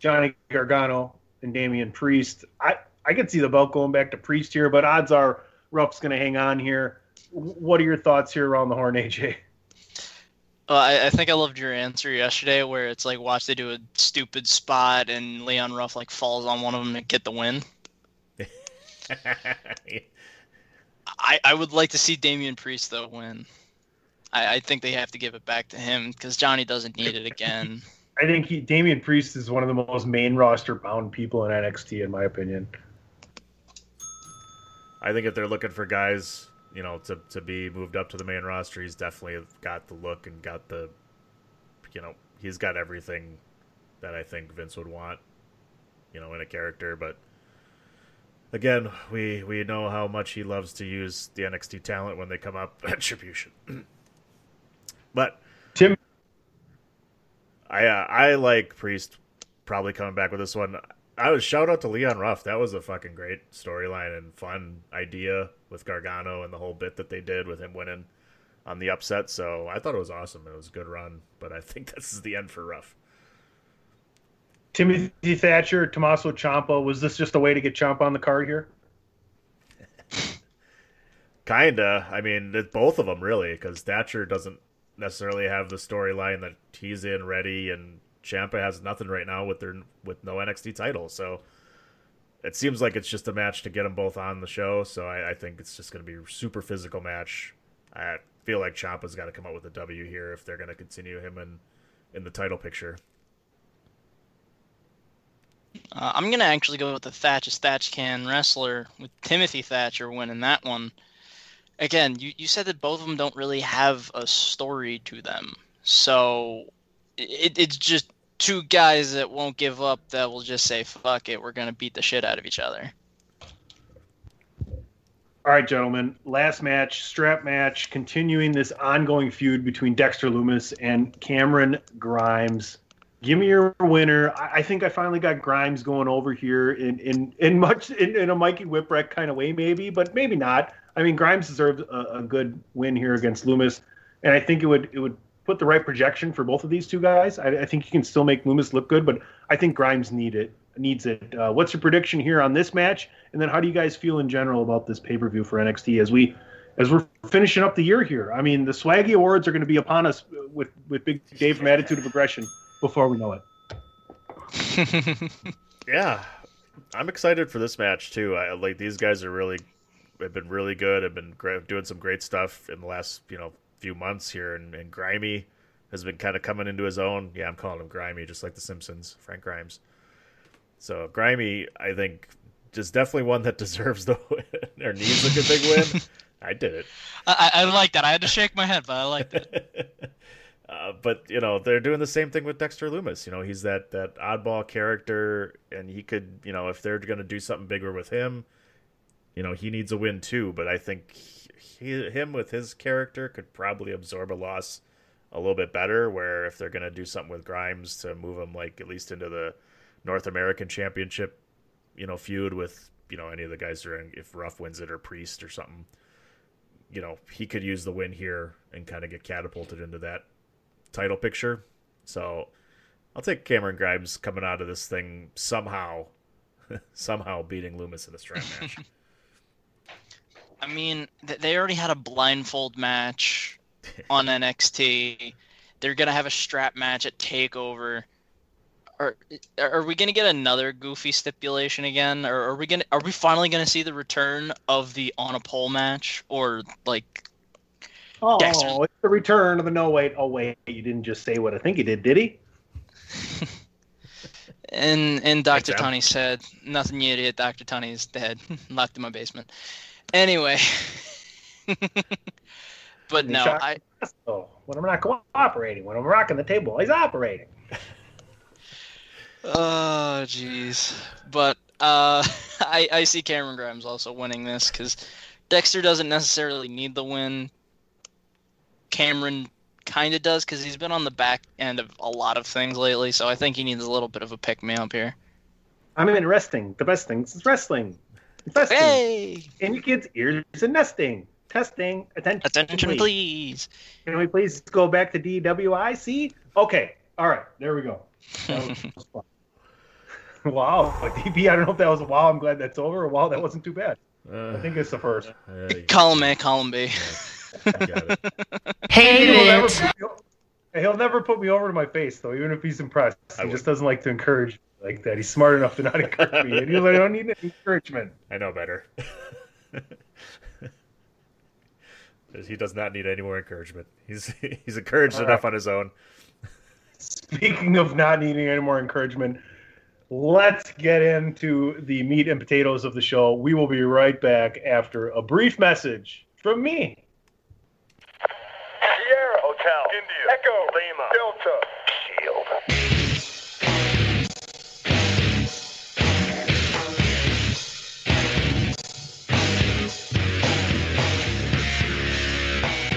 Johnny Gargano and Damian Priest. I, I could see the belt going back to Priest here, but odds are Ruff's going to hang on here. What are your thoughts here around the horn, AJ? Well, uh, I, I think I loved your answer yesterday, where it's like, watch they do a stupid spot, and Leon Ruff like falls on one of them and get the win. I, I would like to see Damian Priest though win. I, I think they have to give it back to him because Johnny doesn't need it again. I think he, Damian Priest is one of the most main roster bound people in NXT, in my opinion. I think if they're looking for guys, you know, to, to be moved up to the main roster, he's definitely got the look and got the, you know, he's got everything that I think Vince would want, you know, in a character. But again, we we know how much he loves to use the NXT talent when they come up at Tribution. but Tim, I uh, I like Priest probably coming back with this one. I was shout out to Leon Ruff. That was a fucking great storyline and fun idea with Gargano and the whole bit that they did with him winning on the upset. So I thought it was awesome. It was a good run, but I think this is the end for Ruff. Timothy Thatcher, Tommaso Ciampa. Was this just a way to get Ciampa on the card here? Kinda. I mean, it's both of them really, because Thatcher doesn't necessarily have the storyline that he's in ready, and Ciampa has nothing right now with their with no NXT title. So it seems like it's just a match to get them both on the show. So I, I think it's just going to be a super physical match. I feel like Ciampa's got to come out with a W here if they're going to continue him in in the title picture. Uh, I'm gonna actually go with the Thatch as Thatch Can wrestler with Timothy Thatcher winning that one. Again, you, you said that both of them don't really have a story to them, so it, it's just two guys that won't give up that will just say fuck it, we're gonna beat the shit out of each other. All right, gentlemen. Last match, strap match, continuing this ongoing feud between Dexter Loomis and Cameron Grimes. Give me your winner. I, I think I finally got Grimes going over here in in in much in, in a Mikey Whipwreck kind of way, maybe, but maybe not. I mean, Grimes deserved a, a good win here against Loomis, and I think it would it would put the right projection for both of these two guys. I, I think you can still make Loomis look good, but I think Grimes need it needs it. Uh, what's your prediction here on this match, and then how do you guys feel in general about this pay per view for NXT as we as we're finishing up the year here? I mean, the Swaggy Awards are going to be upon us with with Big Dave from Attitude of Aggression before we know it. yeah, I'm excited for this match too. I like these guys are really have been really good. Have been great, doing some great stuff in the last you know few months here, and, and Grimy has been kind of coming into his own. Yeah, I'm calling him Grimy, just like The Simpsons, Frank Grimes. So Grimy, I think, is definitely one that deserves the win or needs a big win. I did it. I, I like that. I had to shake my head, but I liked it. Uh, but you know they're doing the same thing with Dexter Loomis. You know he's that that oddball character, and he could you know if they're going to do something bigger with him, you know he needs a win too. But I think he, him with his character could probably absorb a loss a little bit better. Where if they're going to do something with Grimes to move him like at least into the North American Championship, you know feud with you know any of the guys are in, if Ruff wins it or Priest or something. You know he could use the win here and kind of get catapulted into that title picture. So I'll take Cameron Grimes coming out of this thing somehow, somehow beating Loomis in a strap match. I mean, they already had a blindfold match on NXT. They're gonna have a strap match at Takeover. Are are we gonna get another goofy stipulation again, or are we gonna are we finally gonna see the return of the on a pole match, or like Oh, Dexter- it's the return of the no wait. Oh wait, you didn't just say what I think he did, did he? And and Dr. Tony said, "Nothing, you idiot. Dr. Tony is dead, locked in my basement." Anyway, but no, I Oh, when I'm not cooperating, when I'm rocking the table, he's operating. Oh, jeez. But uh, I I see Cameron Grimes also winning this because Dexter doesn't necessarily need the win. Cameron kind of does because he's been on the back end of a lot of things lately, so I think he needs a little bit of a pick me up here. I'm in wrestling. The best thing is wrestling. Investing. Hey! In your kids' ears and nesting. Testing. Attention. Attention, please. Can we please go back to DWIC? Okay. All right. There we go. That was fun. wow. DP, I don't know if that was a wow. I'm glad that's over. Or wow, that wasn't too bad. I think it's the first. Column A, column B. He'll never, put me, o- he'll never put me over to my face, though, even if he's impressed. He just doesn't like to encourage me like that. He's smart enough to not encourage me. And he's like, I don't need any encouragement. I know better. he does not need any more encouragement. He's he's encouraged All enough right. on his own. Speaking of not needing any more encouragement, let's get into the meat and potatoes of the show. We will be right back after a brief message from me. Sierra Hotel, India, Echo,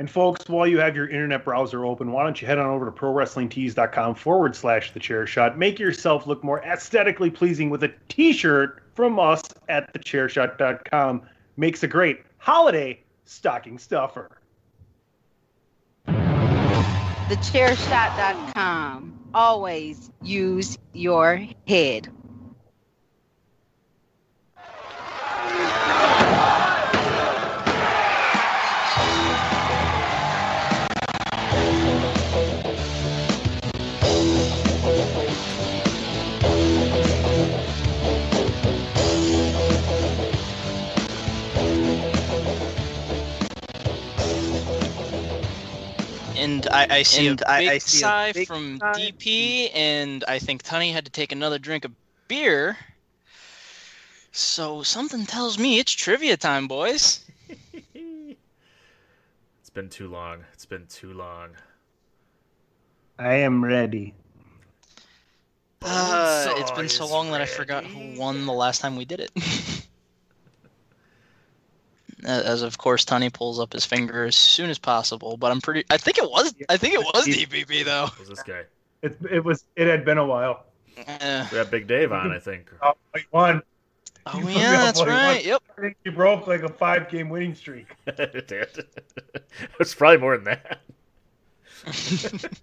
And folks, while you have your internet browser open, why don't you head on over to prowrestlingtees.com forward slash the chair shot. Make yourself look more aesthetically pleasing with a t-shirt from us at thechairshot.com. Makes a great holiday stocking stuffer. Thechairshot.com. Always use your head. And I, I see And a I- big I see a sigh big from sigh. DP, and I think Tunny had to take another drink of beer. So something tells me it's trivia time, boys. It's been too long. It's been too long. I am ready. Uh, it's been so is long that I forgot who won the last time we did it. As of course, Tony pulls up his finger as soon as possible, but I'm pretty. I think it was. I think it was DPP though. Was this guy? It, it was. It had been a while. Eh. We got Big Dave on, I think. Oh, he won. Oh He yeah, that's won. He won. right. Yep. I think he broke like a five-game winning streak. it did. it's probably more than that.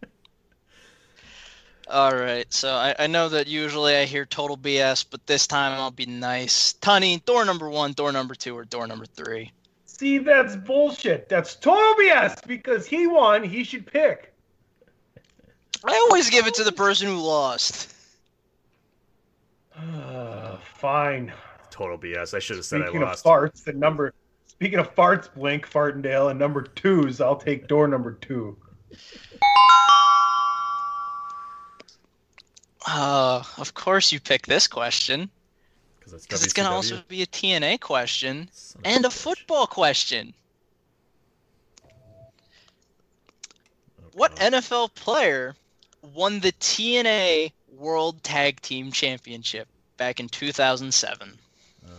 All right, so I, I know that usually I hear total BS, but this time I'll be nice. Tony, door number one, door number two, or door number three. See, that's bullshit. That's total BS because he won. He should pick. I always give it to the person who lost. Uh, fine. Total BS. I should have said Speaking I of farts, the number. Speaking of farts, Blink Fartendale, and number twos, I'll take door number two. Uh, of course you pick this question Because it's, it's gonna also be a TNA question and a football question. What NFL player won the TNA World Tag Team Championship back in 2007? Uh,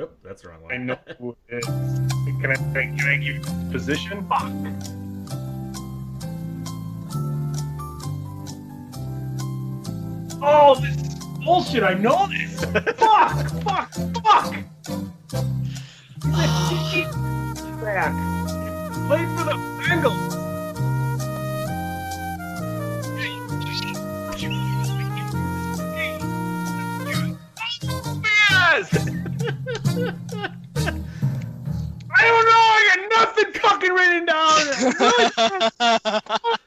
Oop, that's the wrong one. I know who it is. Can I, can I give you position? Fuck. Oh, this is bullshit. I know this. fuck, fuck, fuck. He's a cheap back. He played for the Bengals. I don't know. I got nothing fucking written down.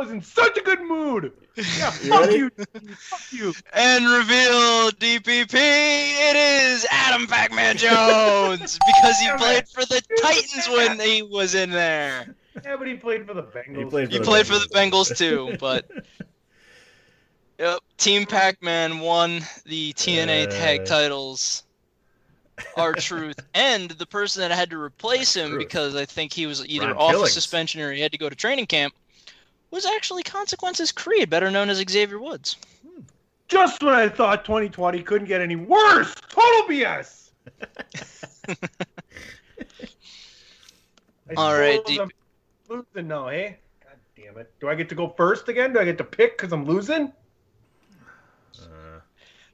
yes, I was in such a good mood. Yeah, fuck ready? you. Fuck you. And reveal DPP, it is Adam Pac-Man Jones because he played for the Titans when he was in there. Yeah, but he played for the Bengals. He played for He the played for the Bengals too, but yep, Team Pac-Man won the TNA tag Uh. titles. R-Truth, and the person that had to replace him because I think he was either Ron off a Killings. suspension or he had to go to training camp was actually Consequences Creed, better known as Xavier Woods. Just when I thought 2020 couldn't get any worse. Total BS. All right, suppose deep- I'm losing now, eh? God damn it. Do I get to go first again? Do I get to pick because I'm losing?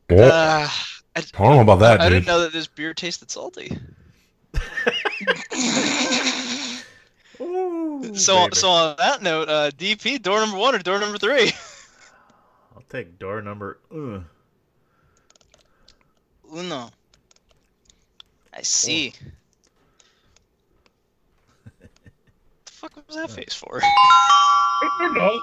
Uh, I, I don't know about that, I dude. didn't know that this beer tasted salty. so, baby. so on that note, uh, DP door number one or door number three? I'll take door number. Uh, Uno. I see. What the fuck was that face for? I don't know.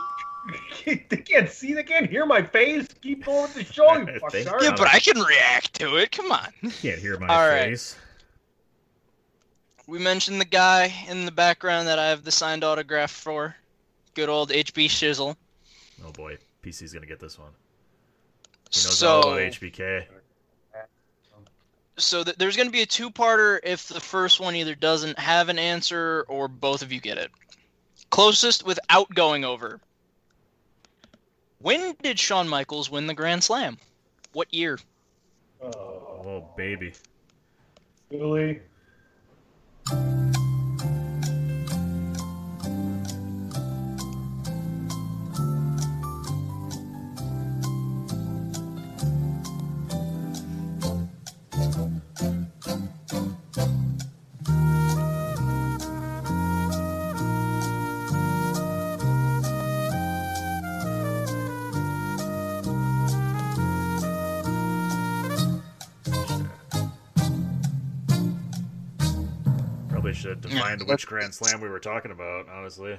they can't see, they can't hear my face. Keep going with the show, you Thank yeah, but I can react to it. Come on. can't hear my face. All right. Face. We mentioned the guy in the background that I have the signed autograph for. Good old HB Shizzle. Oh boy, PC's gonna get this one. He knows So- all about HBK. So th- there's going to be a two-parter if the first one either doesn't have an answer or both of you get it. Closest without going over. When did Shawn Michaels win the Grand Slam? What year? Oh, oh baby. Really? Probably should have defined which Grand Slam we were talking about. Honestly.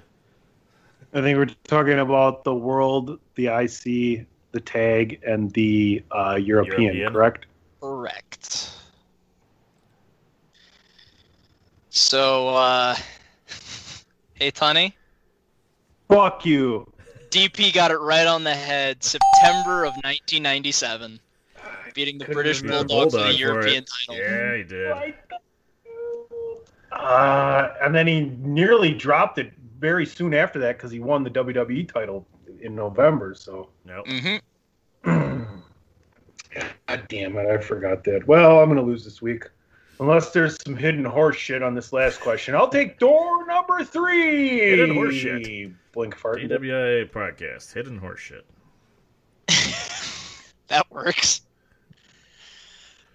I think we're talking about the world, the IC, the tag, and the uh, European, European. correct? Correct. So, uh, hey, Tony, Fuck you. DP got it right on the head. September of 1997. beating the Could've British been the Bulldog for the European title. Yeah, he did. Uh, and then he nearly dropped it very soon after that because he won the WWE title in November. So, Nope. hmm God damn it, I forgot that. Well, I'm gonna lose this week. Unless there's some hidden horse shit on this last question. I'll take door number three. Hidden horse shit. Blink fart. TWIA podcast, hidden horseshit. That works.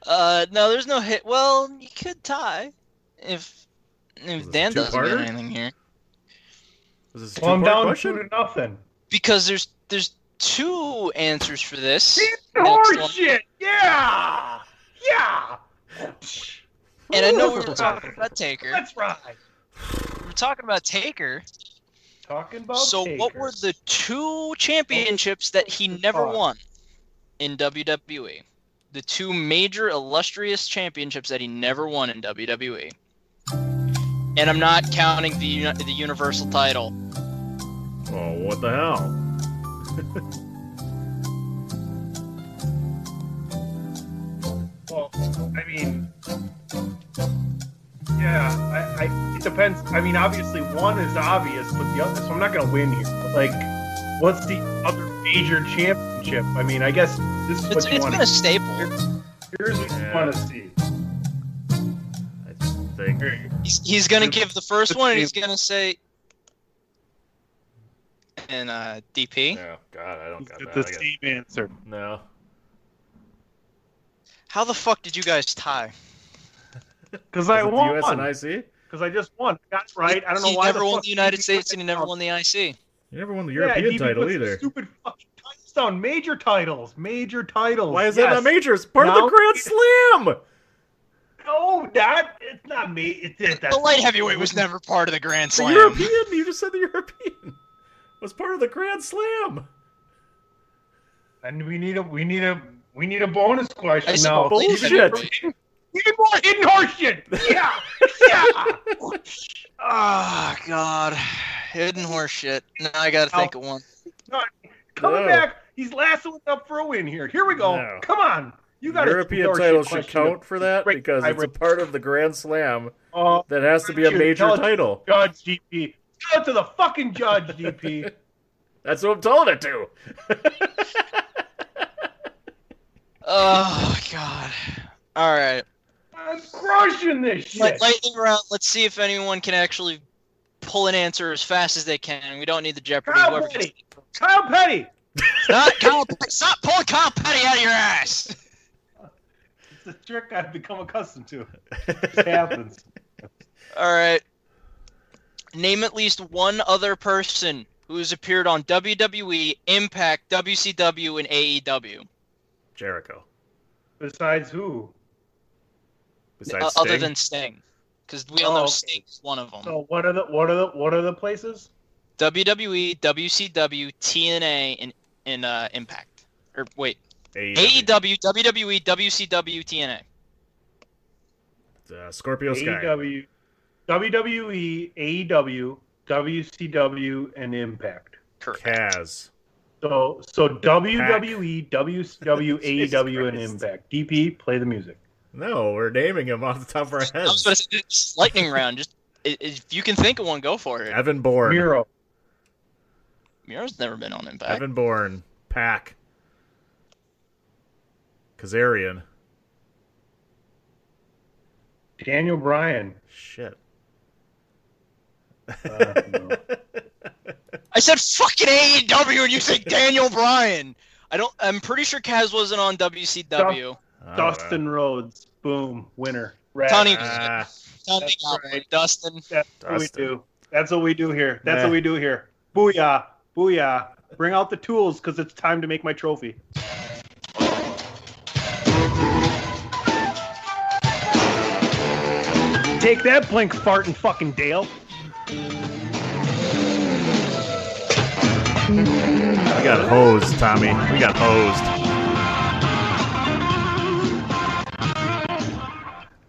Uh, no, there's no hit. Well, you could tie if if Dan doesn't get anything here, Was this a Well, I'm down question? two to nothing. because there's there's two answers for this. Horse one. Yeah. Yeah. And I know we were talking about Taker. That's right. We were talking about Taker. Talking about So what were the two championships that he never won in WWE? The two major illustrious championships that he never won in WWE. And I'm not counting the the Universal title. Oh, what the hell? Well, I mean, yeah, I, I, it depends. I mean, obviously, one is obvious, but the other, so I'm not going to win here. But, like, what's the other major championship? I mean, I guess this is It's, what you it's want been a staple. Here's what you want to see. I think. He's, he's gonna give the first one, and he's gonna say, and uh, DP. No, God, I don't got It's that. the I got- same answer. No. How the fuck did you guys tie? Because I Is it the won. US and IC? Because I just won. That's right. I don't know he why. never the won the United DP States, and he never won the IC. You never won the European DP title either. Stupid fucking titles down. Major titles. Major titles. Why is that not major? It's part of the Grand Slam. No, that it's not me. It's it. The light heavyweight was never part of the Grand The Slam. European. You just said the European was part of the Grand Slam. And we need a we need a we need a bonus question I now. bullshit. Even more hidden horse shit. Yeah, yeah. Oh God, hidden horse shit. Now I gotta think of one. No, coming No. back, he's lassoing up for a win here. Here we go. No. Come on, you got European title should count for that because it's a part of the Grand Slam Oh, that has to be a major tell it to title. Judge DP. Tell it to the fucking judge DP. That's what I'm telling it to. Oh God. All right. I'm crushing this shit. Like lightning round. Let's see if anyone can actually pull an answer as fast as they can. We don't need the Jeopardy. Kyle Whoever Petty. Kyle Petty. Not Kyle, stop pulling Kyle Petty out of your ass. It's a trick I've become accustomed to. It happens. All right. Name at least one other person who has appeared on WWE, Impact, WCW, and AEW. Jericho. Besides who? Besides Uh, other than Sting, because we all Oh, know okay. Sting is one of them. So what are the what are the what are the places? WWE, WCW, TNA, and, and uh, Impact. Or wait, AEW. AEW, WWE, WCW, TNA. Uh, Scorpio Sky. AEW, WWE, AEW, WCW, and Impact. Correct. Kaz. So so E, WWE, WCW, AEW, and Impact. DP, play the music. No, we're naming him off the top of our I was heads. going to say, it's lightning round. Just if you can think of one, go for it. Evan Bourne. Miro, Miro's never been on Impact. Evan Bourne. Pack. Kazarian. Daniel Bryan. Shit. Uh, no. I said fucking AEW, and you say Daniel Bryan. I don't. I'm pretty sure Kaz wasn't on WCW. I Dustin know. Rhodes, boom, winner. Rat. Tony, Ah, Tony That's right. Dustin. That's what we do. That's what we do here. That's Meh. what we do here. Booyah, booyah. Bring out the tools because it's time to make my trophy. Take that, blink, fart, and fucking Dale. we got hosed, Tommy. We got hosed.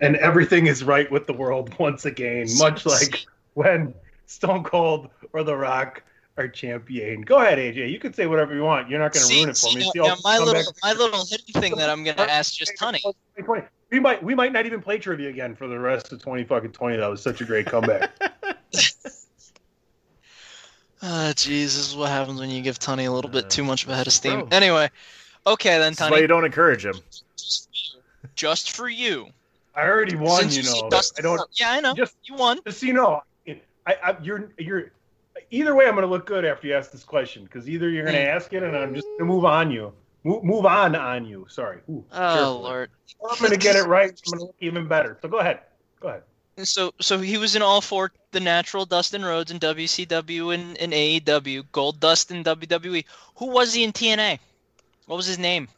And everything is right with the world once again, much like when Stone Cold or The Rock are champion. Go ahead, AJ. You can say whatever you want. You're not going to ruin it for see, me. See, now I'll my little my little hidden thing that I'm gonna ask just honey. 2020. We might we might not even play trivia again for the rest of 20 fucking 20. That was such a great comeback. Ah, jeez, this is what happens when you give Tony a little bit too much of a head of steam. bro. Anyway, okay then, That's why you don't encourage him. just for you. I already won, Since you know. Dustin I don't Yeah, I know. just you won. just so you know, I, I you're you're either way. I'm going to look good after you ask this question because either you're going to Hmm. ask it and I'm just going to move on you. Move, move on on you. Sorry. Ooh, Oh careful. lord. I'm going to get it right. I'm going to look even better. So go ahead. Go ahead. So so he was in all four the natural Dustin Rhodes in WCW and, and AEW, Gold Dust in WWE. Who was he in TNA? What was his name?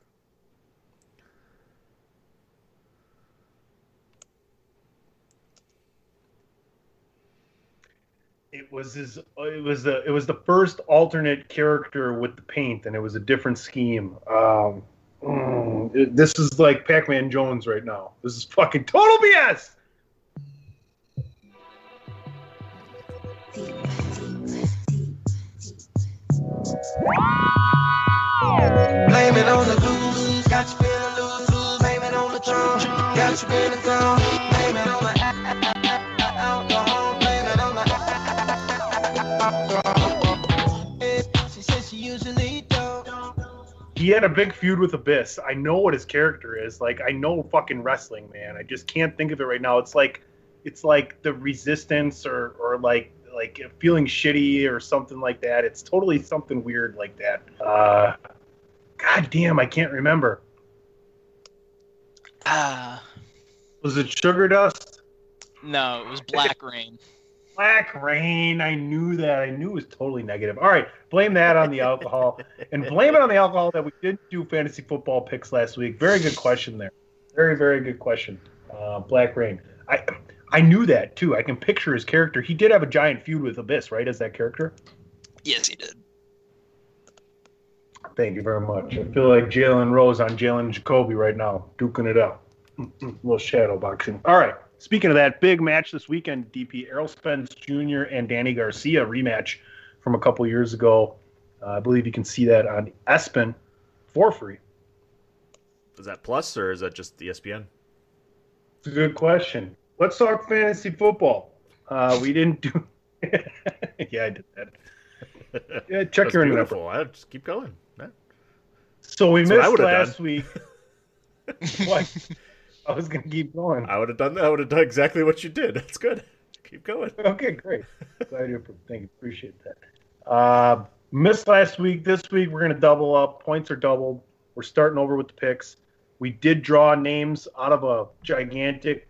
Was his. It was the. It was the first alternate character with the paint, and it was a different scheme. Um, mm, it- this is like Pac-Man Jones right now. This is fucking total BS. Blame it on the blues, got you feeling loose. Blame it on the got you feeling gone. He had a big feud with Abyss. I know what his character is. Like I know fucking wrestling, man. I just can't think of it right now. It's like, it's like the Resistance or or like like feeling shitty or something like that. It's totally something weird like that. Uh, God damn, I can't remember. Ah, Was it Sugar Dust? no, it was Black Reign. Black Reign. I knew that. I knew it was totally negative. All right, blame that on the alcohol, and blame it on the alcohol that we didn't do fantasy football picks last week. Very good question there. Very very good question. Uh, Black Reign. I I knew that too. I can picture his character. He did have a giant feud with Abyss, right? As that character. Yes, he did. Thank you very much. I feel like Jalen Rose on Jalen Jacoby right now, duking it out. Mm-mm, little shadow boxing. All right. Speaking of that, big match this weekend, DP Errol Spence Jr. and Danny Garcia rematch from a couple years ago. Uh, I believe you can see that on ESPN for free. Is that plus or is that just ESPN? It's a good question. Let's talk fantasy football. Uh, we didn't do. yeah, I did that. Yeah, check That's your beautiful. I just keep going. So we That's missed last done. week. what? I was gonna keep going. I would have done that. I would have done exactly what you did. That's good. Keep going. Okay, great. Glad you thank you. Appreciate that. Uh, missed last week. This week we're gonna double up. Points are doubled. We're starting over with the picks. We did draw names out of a gigantic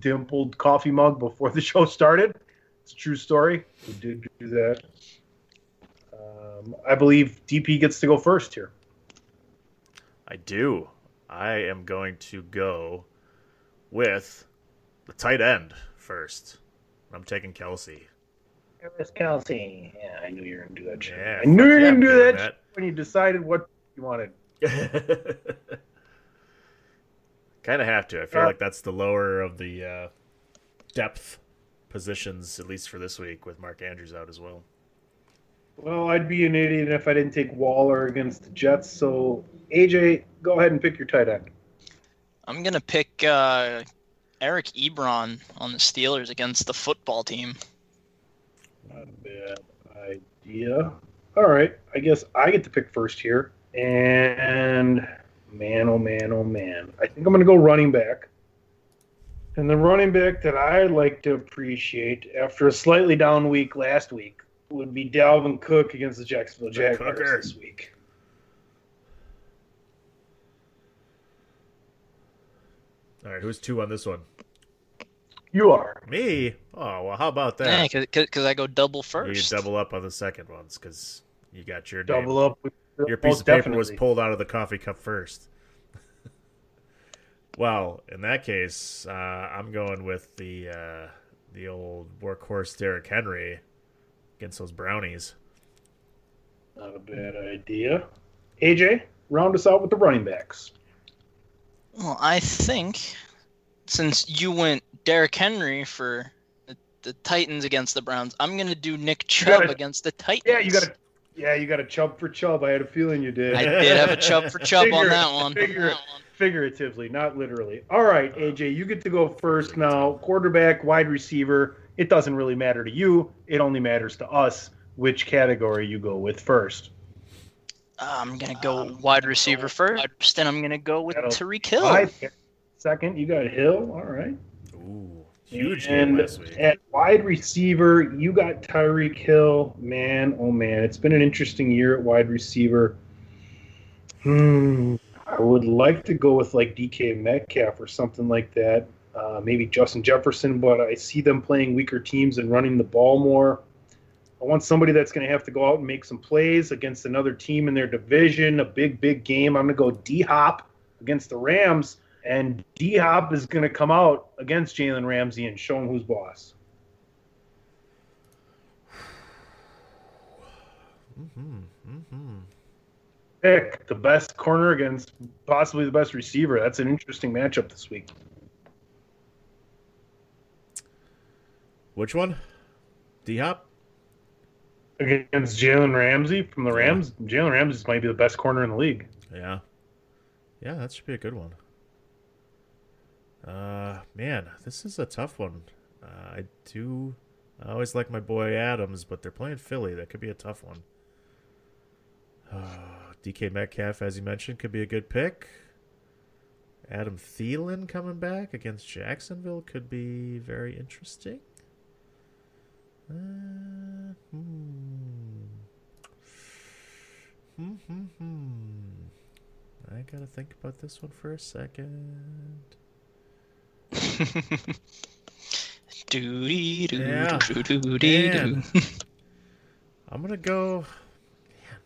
dimpled coffee mug before the show started. It's a true story. We did do that. Um, I believe DP gets to go first here. I do. I am going to go with the tight end first. I'm taking Kelce. Travis Kelce. Yeah, I knew you were gonna do that shit. Yeah, I knew you were gonna do that, that. when you decided what you wanted. kind of have to. I feel Uh, like that's the lower of the uh, depth positions, at least for this week, with Mark Andrews out as well. Well, I'd be an idiot if I didn't take Waller against the Jets. So, AJ, go ahead and pick your tight end. I'm gonna pick uh, Eric Ebron on the Steelers against the football team. Not a bad idea. All right, I guess I get to pick first here. And man, oh man, oh man, I think I'm going to go running back. And the running back that I like to appreciate after a slightly down week last week would be Dalvin Cook against the Jacksonville Jaguars Cooker. this week. All right, who's two on this one? You are. Me? Oh, well, how about that? because I go double first. you double up on the second ones because you got your Double name. up with Your piece most of paper definitely. was pulled out of the coffee cup first. well, in that case, uh, I'm going with the uh, the old workhorse Derrick Henry against those brownies. Not a bad idea. AJ, round us out with the running backs. Well, I think since you went Derrick Henry for the the Titans against the Browns. I'm gonna do Nick Chubb gotta- against the Titans. Yeah, you got to. Yeah, you got a Chubb for Chubb. I had a feeling you did. I did have a Chubb for chub on Figure- that one. figuratively, not literally. All right, AJ, you get to go first now. Quarterback, wide receiver. It doesn't really matter to you. It only matters to us which category you go with first. I'm gonna go wide receiver first, and I'm gonna go with That'll- Tyreek Hill. Five- Second, you got Hill. All right. Ooh, huge game And at wide receiver, you got Tyreek Hill. Man, oh man, it's been an interesting year at wide receiver. Hmm. I would like to go with like DK Metcalf or something like that. Uh, maybe Justin Jefferson, but I see them playing weaker teams and running the ball more. I want somebody that's going to have to go out and make some plays against another team in their division, a big, big game. I'm going to go D Hop against the Rams, and D Hop is going to come out against Jalen Ramsey and show him who's boss. Mm-hmm. Mm-hmm. Pick the best corner against possibly the best receiver. That's an interesting matchup this week. Which one? D Hop? Against Jalen Ramsey from the Rams, Jalen Ramsey might be the best corner in the league. Yeah. Yeah, that should be a good one. Uh, man, this is a tough one. Uh, I do. I always like my boy Adams, but they're playing Philly. That could be a tough one. Uh, DK Metcalf, as you mentioned, could be a good pick. Adam Thielen coming back against Jacksonville could be very interesting. Uh, hmm. Hmm, hmm, hmm. I gotta think about this one for a second. Doody doo Yeah. doo doo doo Man. doo. I'm gonna go. Man,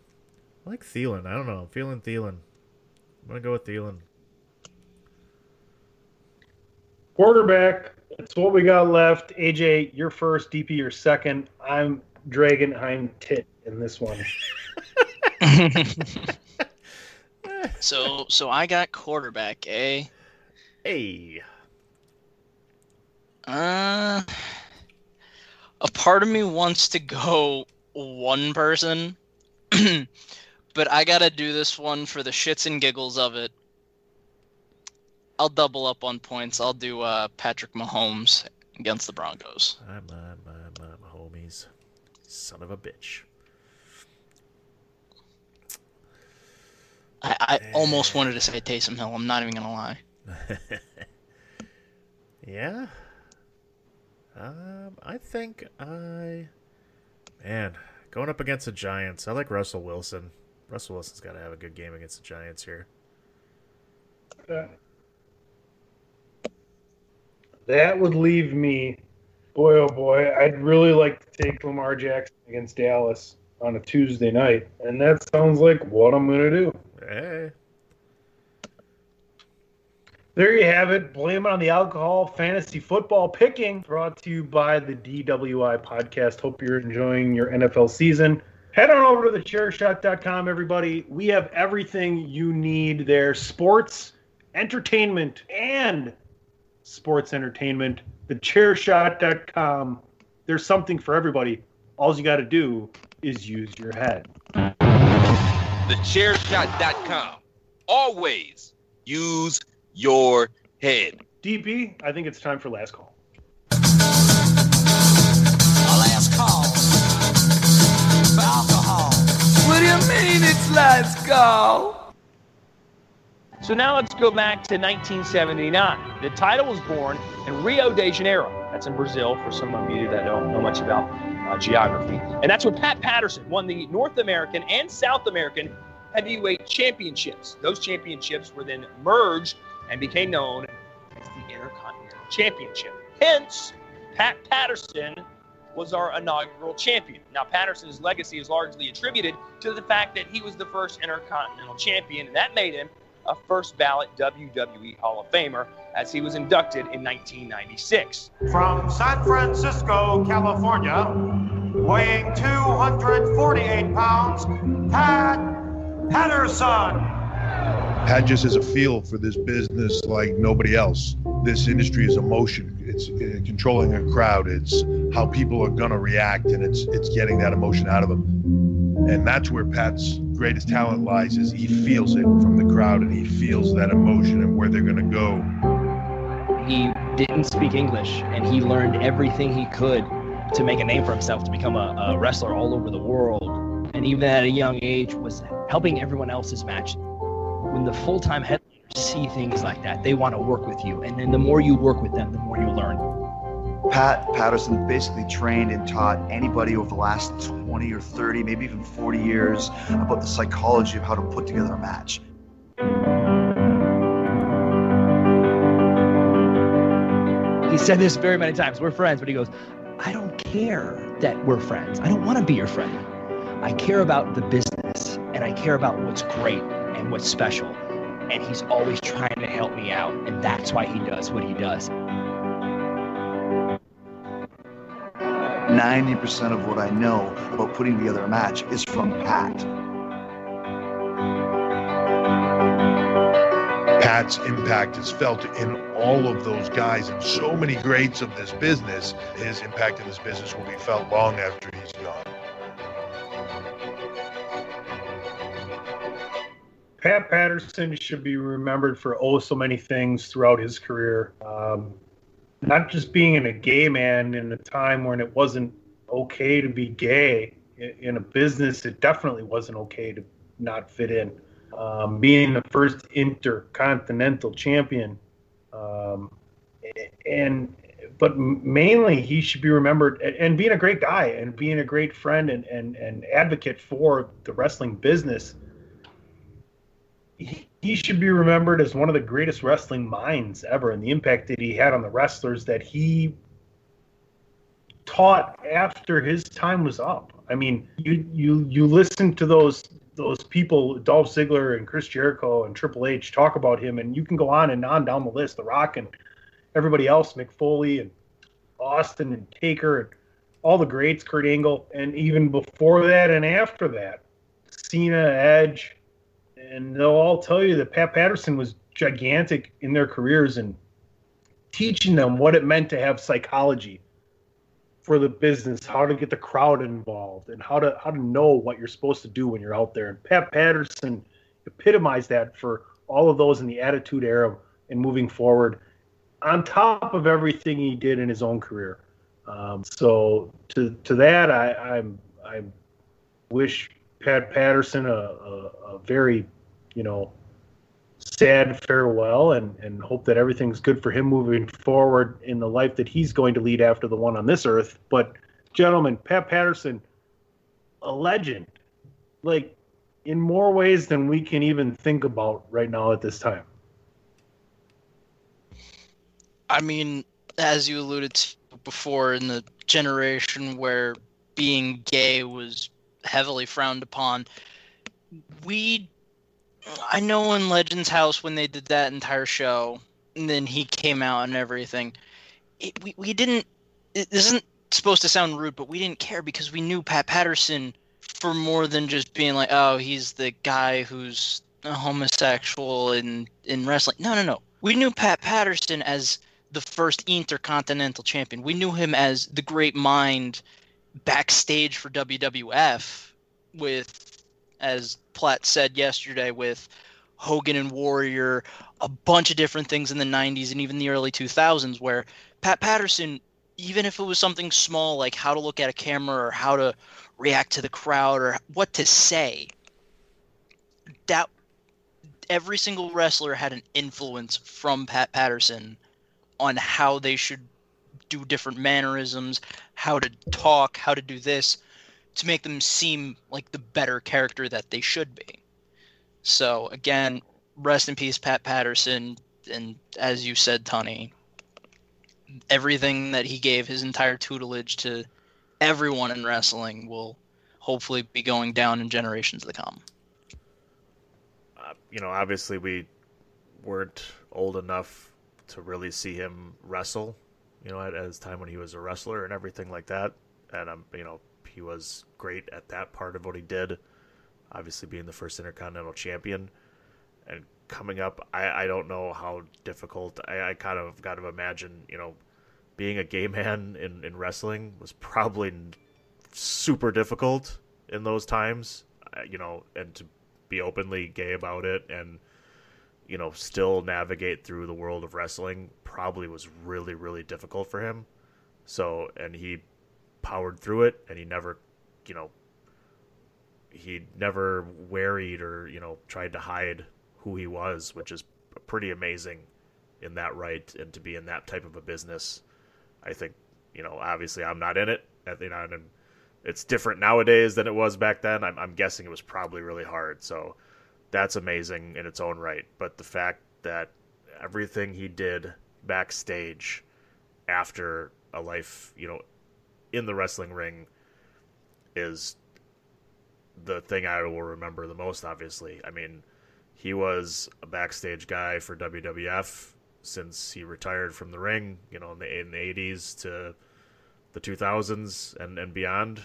I like Thielen. I don't know. I'm feeling Thielen. I'm gonna go with Thielen. Quarterback, that's what we got left. AJ, you're first. DP, you're second. I'm dragging I'm tit in this one. so so I got quarterback, eh? Hey. Uh, a part of me wants to go one person, but I gotta do this one for the shits and giggles of it. I'll double up on points. I'll do uh, Patrick Mahomes against the Broncos. My, my, my, my, my homies. Son of a bitch. I, I almost wanted to say Taysom Hill. I'm not even gonna lie. yeah. Um, I think I. Man, going up against the Giants, I like Russell Wilson. Russell Wilson's got to have a good game against the Giants here. That would leave me, boy oh boy, I'd really like to take Lamar Jackson against Dallas on a Tuesday night, and that sounds like what I'm going to do. Hey. There you have it. Blame it on the alcohol. Fantasy football picking brought to you by the DWI podcast. Hope you're enjoying your NFL season. Head on over to the chairshot.com, everybody. We have everything you need there sports, entertainment, and sports entertainment. The chairshot.com. There's something for everybody. All you got to do is use your head. TheChairShot.com. Always use your head. DP, I think it's time for last call. A last call for alcohol. What do you mean it's last call? So now let's go back to 1979. The title was born in Rio de Janeiro. That's in Brazil, for some of you that don't know much about uh, geography. And that's when Pat Patterson won the North American and South American heavyweight championships. Those championships were then merged and became known as the Intercontinental Championship. Hence, Pat Patterson was our inaugural champion. Now, Patterson's legacy is largely attributed to the fact that he was the first Intercontinental Champion, and that made him a first ballot WWE Hall of Famer as he was inducted in 1996. From San Francisco, California, weighing 248 pounds, Pat Patterson. Pat just has a feel for this business like nobody else. This industry is emotion. It's it's uh, controlling a crowd. It's how people are gonna react, and it's it's getting that emotion out of them. And that's where Pat's greatest talent lies. Is he feels it from the crowd, and he feels that emotion and where they're gonna go. He didn't speak English, and he learned everything he could to make a name for himself, to become a, a wrestler all over the world. And even at a young age, was helping everyone else's match. When the full-time headliners see things like that, they want to work with you, and then the more you work with them, the more you learn. Pat Patterson basically trained and taught anybody over the last 20 or 30, maybe even 40 years about the psychology of how to put together a match. He said this very many times. We're friends, but he goes, I don't care that we're friends. I don't want to be your friend. I care about the business and I care about what's great and what's special. And he's always trying to help me out. And that's why he does what he does. 90% of what I know about putting together a match is from Pat. Pat's impact is felt in all of those guys and so many greats of this business. His impact in this business will be felt long after he's gone. Pat Patterson should be remembered for oh so many things throughout his career. Um, not just being a gay man in a time when it wasn't okay to be gay in, a business, it definitely wasn't okay to not fit in. Um, being the first intercontinental champion, um, and but mainly he should be remembered and, being a great guy and being a great friend and, and, and advocate for the wrestling business he should be remembered as one of the greatest wrestling minds ever and the impact that he had on the wrestlers that he taught after his time was up. I mean, you you you listen to those those people, Dolph Ziggler and Chris Jericho and Triple H talk about him, and you can go on and on down the list. The Rock and everybody else, Mick Foley and Austin and Taker and all the greats, Kurt Angle, and even before that and after that, Cena, Edge, and they'll all tell you that Pat Patterson was gigantic in their careers and teaching them what it meant to have psychology for the business, how to get the crowd involved, and how to how to know what you're supposed to do when you're out there. And Pat Patterson epitomized that for all of those in the Attitude Era and moving forward, on top of everything he did in his own career. Um, so to to that, I I'm I wish Pat Patterson a, a, a very you know sad farewell and, and hope that everything's good for him moving forward in the life that he's going to lead after the one on this earth. But, gentlemen, Pat Patterson, a legend, like in more ways than we can even think about right now at this time. I mean, as you alluded to before, in the generation where being gay was heavily frowned upon, we I know in Legends House when they did that entire show, and then he came out and everything. It, we we didn't. It isn't supposed to sound rude, but we didn't care because we knew Pat Patterson for more than just being like, oh, he's the guy who's a homosexual in in wrestling. No, no, no. We knew Pat Patterson as the first intercontinental champion. We knew him as the great mind backstage for WWF with as Platt said yesterday with Hogan and Warrior, a bunch of different things in the 90s and even the early 2000s where Pat Patterson, even if it was something small like how to look at a camera or how to react to the crowd or what to say, that every single wrestler had an influence from Pat Patterson on how they should do different mannerisms, how to talk, how to do this to make them seem like the better character that they should be. So again, rest in peace, Pat Patterson, and as you said, Tony, everything that he gave his entire tutelage to everyone in wrestling will hopefully be going down in generations to come. Uh, you know, obviously we weren't old enough to really see him wrestle. You know, at, at his time when he was a wrestler and everything like that, and I'm, um, you know, he was great at that part of what he did. Obviously, being the first Intercontinental Champion, and coming up, I, I don't know how difficult. I, I kind of got to imagine, you know, being a gay man in, in wrestling was probably super difficult in those times, uh, you know, and to be openly gay about it and you know still navigate through the world of wrestling probably was really really difficult for him. So and he powered through it and he never, you know, he never worried or you know tried to hide who he was, which is pretty amazing in that right and to be in that type of a business. I think you know obviously I'm not in it. I think I'm, it's different nowadays than it was back then. I'm, I'm guessing it was probably really hard. So that's amazing in its own right. But the fact that everything he did backstage after a life, you know, in the wrestling ring is the thing I will remember the most, obviously. I mean, he was a backstage guy for WWF since he retired from the ring, you know, in the, in the 80s to the 2000s and, and beyond.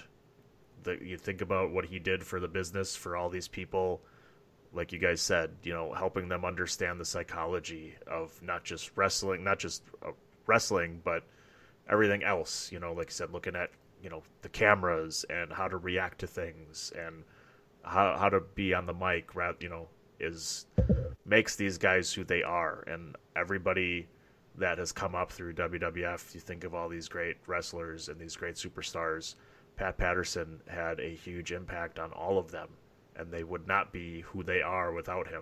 The, you think about what he did for the business, for all these people, like you guys said, you know, helping them understand the psychology of not just wrestling, not just uh, wrestling, but everything else. You know, like I said, looking at you know the cameras and how to react to things and how how to be on the mic. You know, is makes these guys who they are, and everybody that has come up through WWF. You think of all these great wrestlers and these great superstars. Pat Patterson had a huge impact on all of them, and they would not be who they are without him.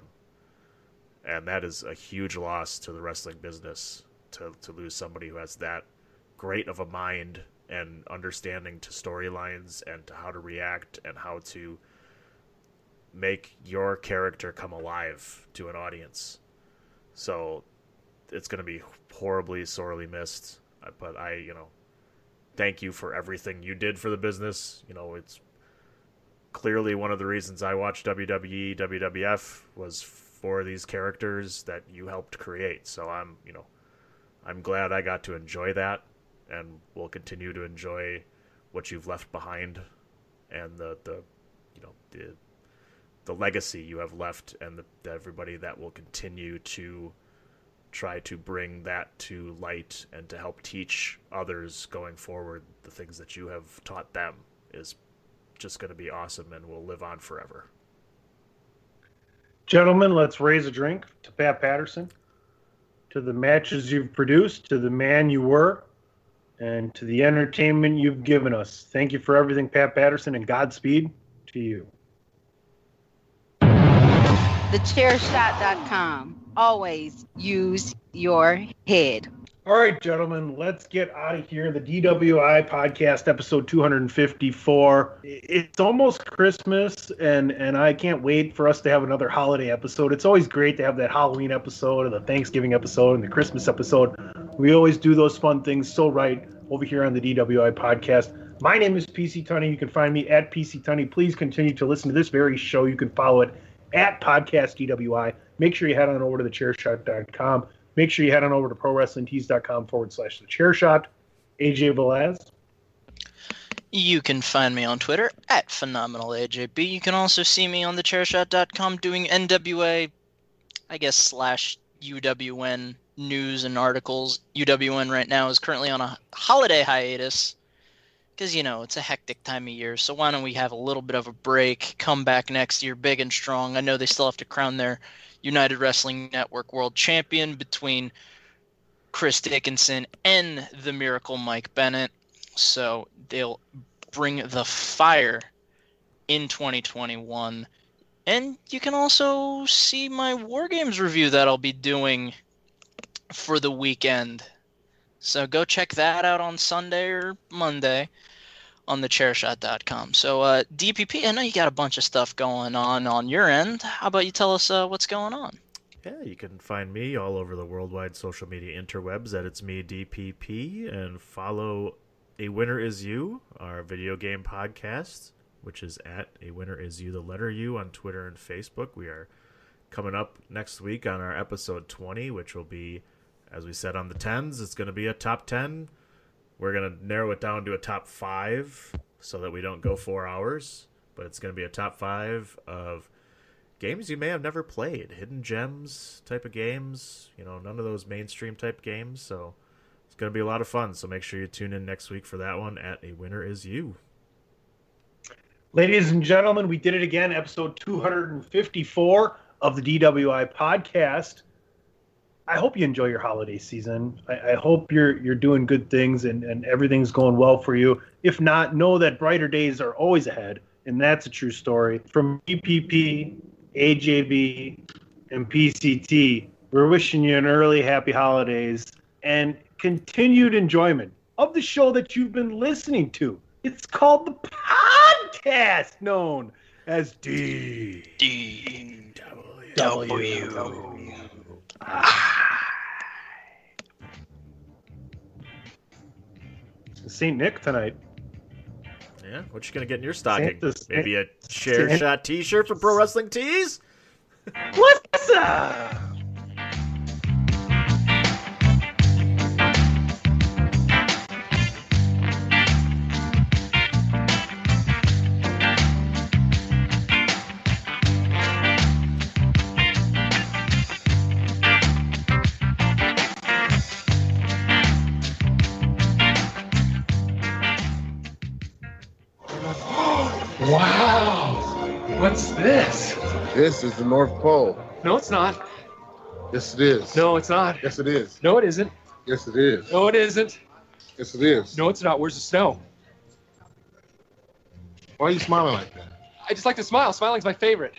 And that is a huge loss to the wrestling business to, to lose somebody who has that great of a mind and understanding to storylines and to how to react and how to make your character come alive to an audience. So it's going to be horribly, sorely missed. Uh, But I, you know, thank you for everything you did for the business. You know, it's clearly one of the reasons I watched WWE, WWF was for these characters that you helped create. So I'm, you know, I'm glad I got to enjoy that and will continue to enjoy what you've left behind and the, the you know, the the legacy you have left and the, everybody that will continue to try to bring that to light and to help teach others going forward the things that you have taught them is just going to be awesome and will live on forever. Gentlemen, let's raise a drink to Pat Patterson, to the matches you've produced, to the man you were, and to the entertainment you've given us. Thank you for everything, Pat Patterson, and Godspeed to you. TheChairShot.com. Always use your head. All right, gentlemen, let's get out of here. The DWI podcast, episode 254. It's almost Christmas, and and I can't wait for us to have another holiday episode. It's always great to have that Halloween episode, or the Thanksgiving episode, and the Christmas episode. We always do those fun things so right over here on the DWI podcast. My name is PC Tunney. You can find me at PC Tunney. Please continue to listen to this very show. You can follow it at Podcast DWI. Make sure you head on over to the thechairshot.com. Make sure you head on over to prowrestlingtees.com forward slash the chair shot. AJ Velaz. You can find me on Twitter at phenomenalajb. You can also see me on thechairshot.com doing NWA, I guess, slash UWN news and articles. UWN right now is currently on a holiday hiatus because, you know, it's a hectic time of year. So why don't we have a little bit of a break, come back next year big and strong? I know they still have to crown their United Wrestling Network World Champion between Chris Dickinson and the Miracle Mike Bennett. So they'll bring the fire in 2021. And you can also see my War Games review that I'll be doing for the weekend. So go check that out on Sunday or Monday on the thechairshot.com. So uh, DPP, I know you got a bunch of stuff going on on your end. How about you tell us uh, what's going on? Yeah, you can find me all over the worldwide social media interwebs at It's Me DPP and follow A Winner Is You, our video game podcast, which is at A Winner Is You, the letter U on Twitter and Facebook. We are coming up next week on our episode 20, which will be, as we said on the 10s, it's going to be a top 10. We're going to narrow it down to a top five so that we don't go four hours, but it's going to be a top five of games you may have never played, hidden gems type of games. You know, none of those mainstream type games. So It's going to be a lot of fun. So make sure you tune in next week for that one at A Winner Is You. Ladies and gentlemen, we did it again, episode 254 of the DWI podcast. I hope you enjoy your holiday season. I, I hope you're you're doing good things and, and everything's going well for you. If not, know that brighter days are always ahead, and that's a true story. From DPP, AJB, and PCT, we're wishing you an early happy holidays and continued enjoyment of the show that you've been listening to. It's called the podcast known as D D W. St. Nick tonight. Yeah, what you gonna get in your stocking? Santa's- Maybe a share Santa- shot T-shirt from Pro Wrestling Tees. What's up? This? This is the North Pole. No, it's not. Yes, it is. No, it's not. Yes, it is. No, it isn't. Yes, it is. No, it isn't. Yes, it is. No, it's not. Where's the snow? Why are you smiling like that? I just like to smile. Smiling's my favorite.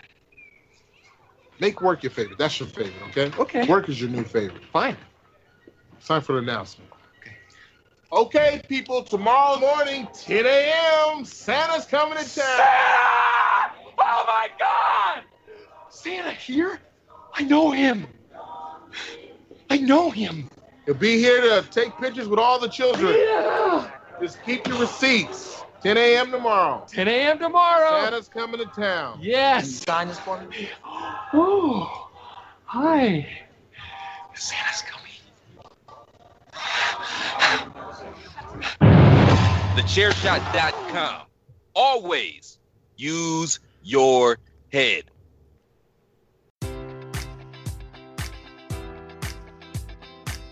Make work your favorite. That's your favorite, okay? Okay. Work is your new favorite. Fine. It's time for the announcement. Okay, people, tomorrow morning, 10 a.m., Santa's coming to town. Santa! Oh my God! Santa here? I know him. I know him. He'll be here to take pictures with all the children. Yeah. Just keep your receipts. 10 a.m. tomorrow. 10 a.m. tomorrow. Santa's coming to town. Yes. Sign this for me. Oh, hi. Santa's coming. TheChairShot.com. Always use your head.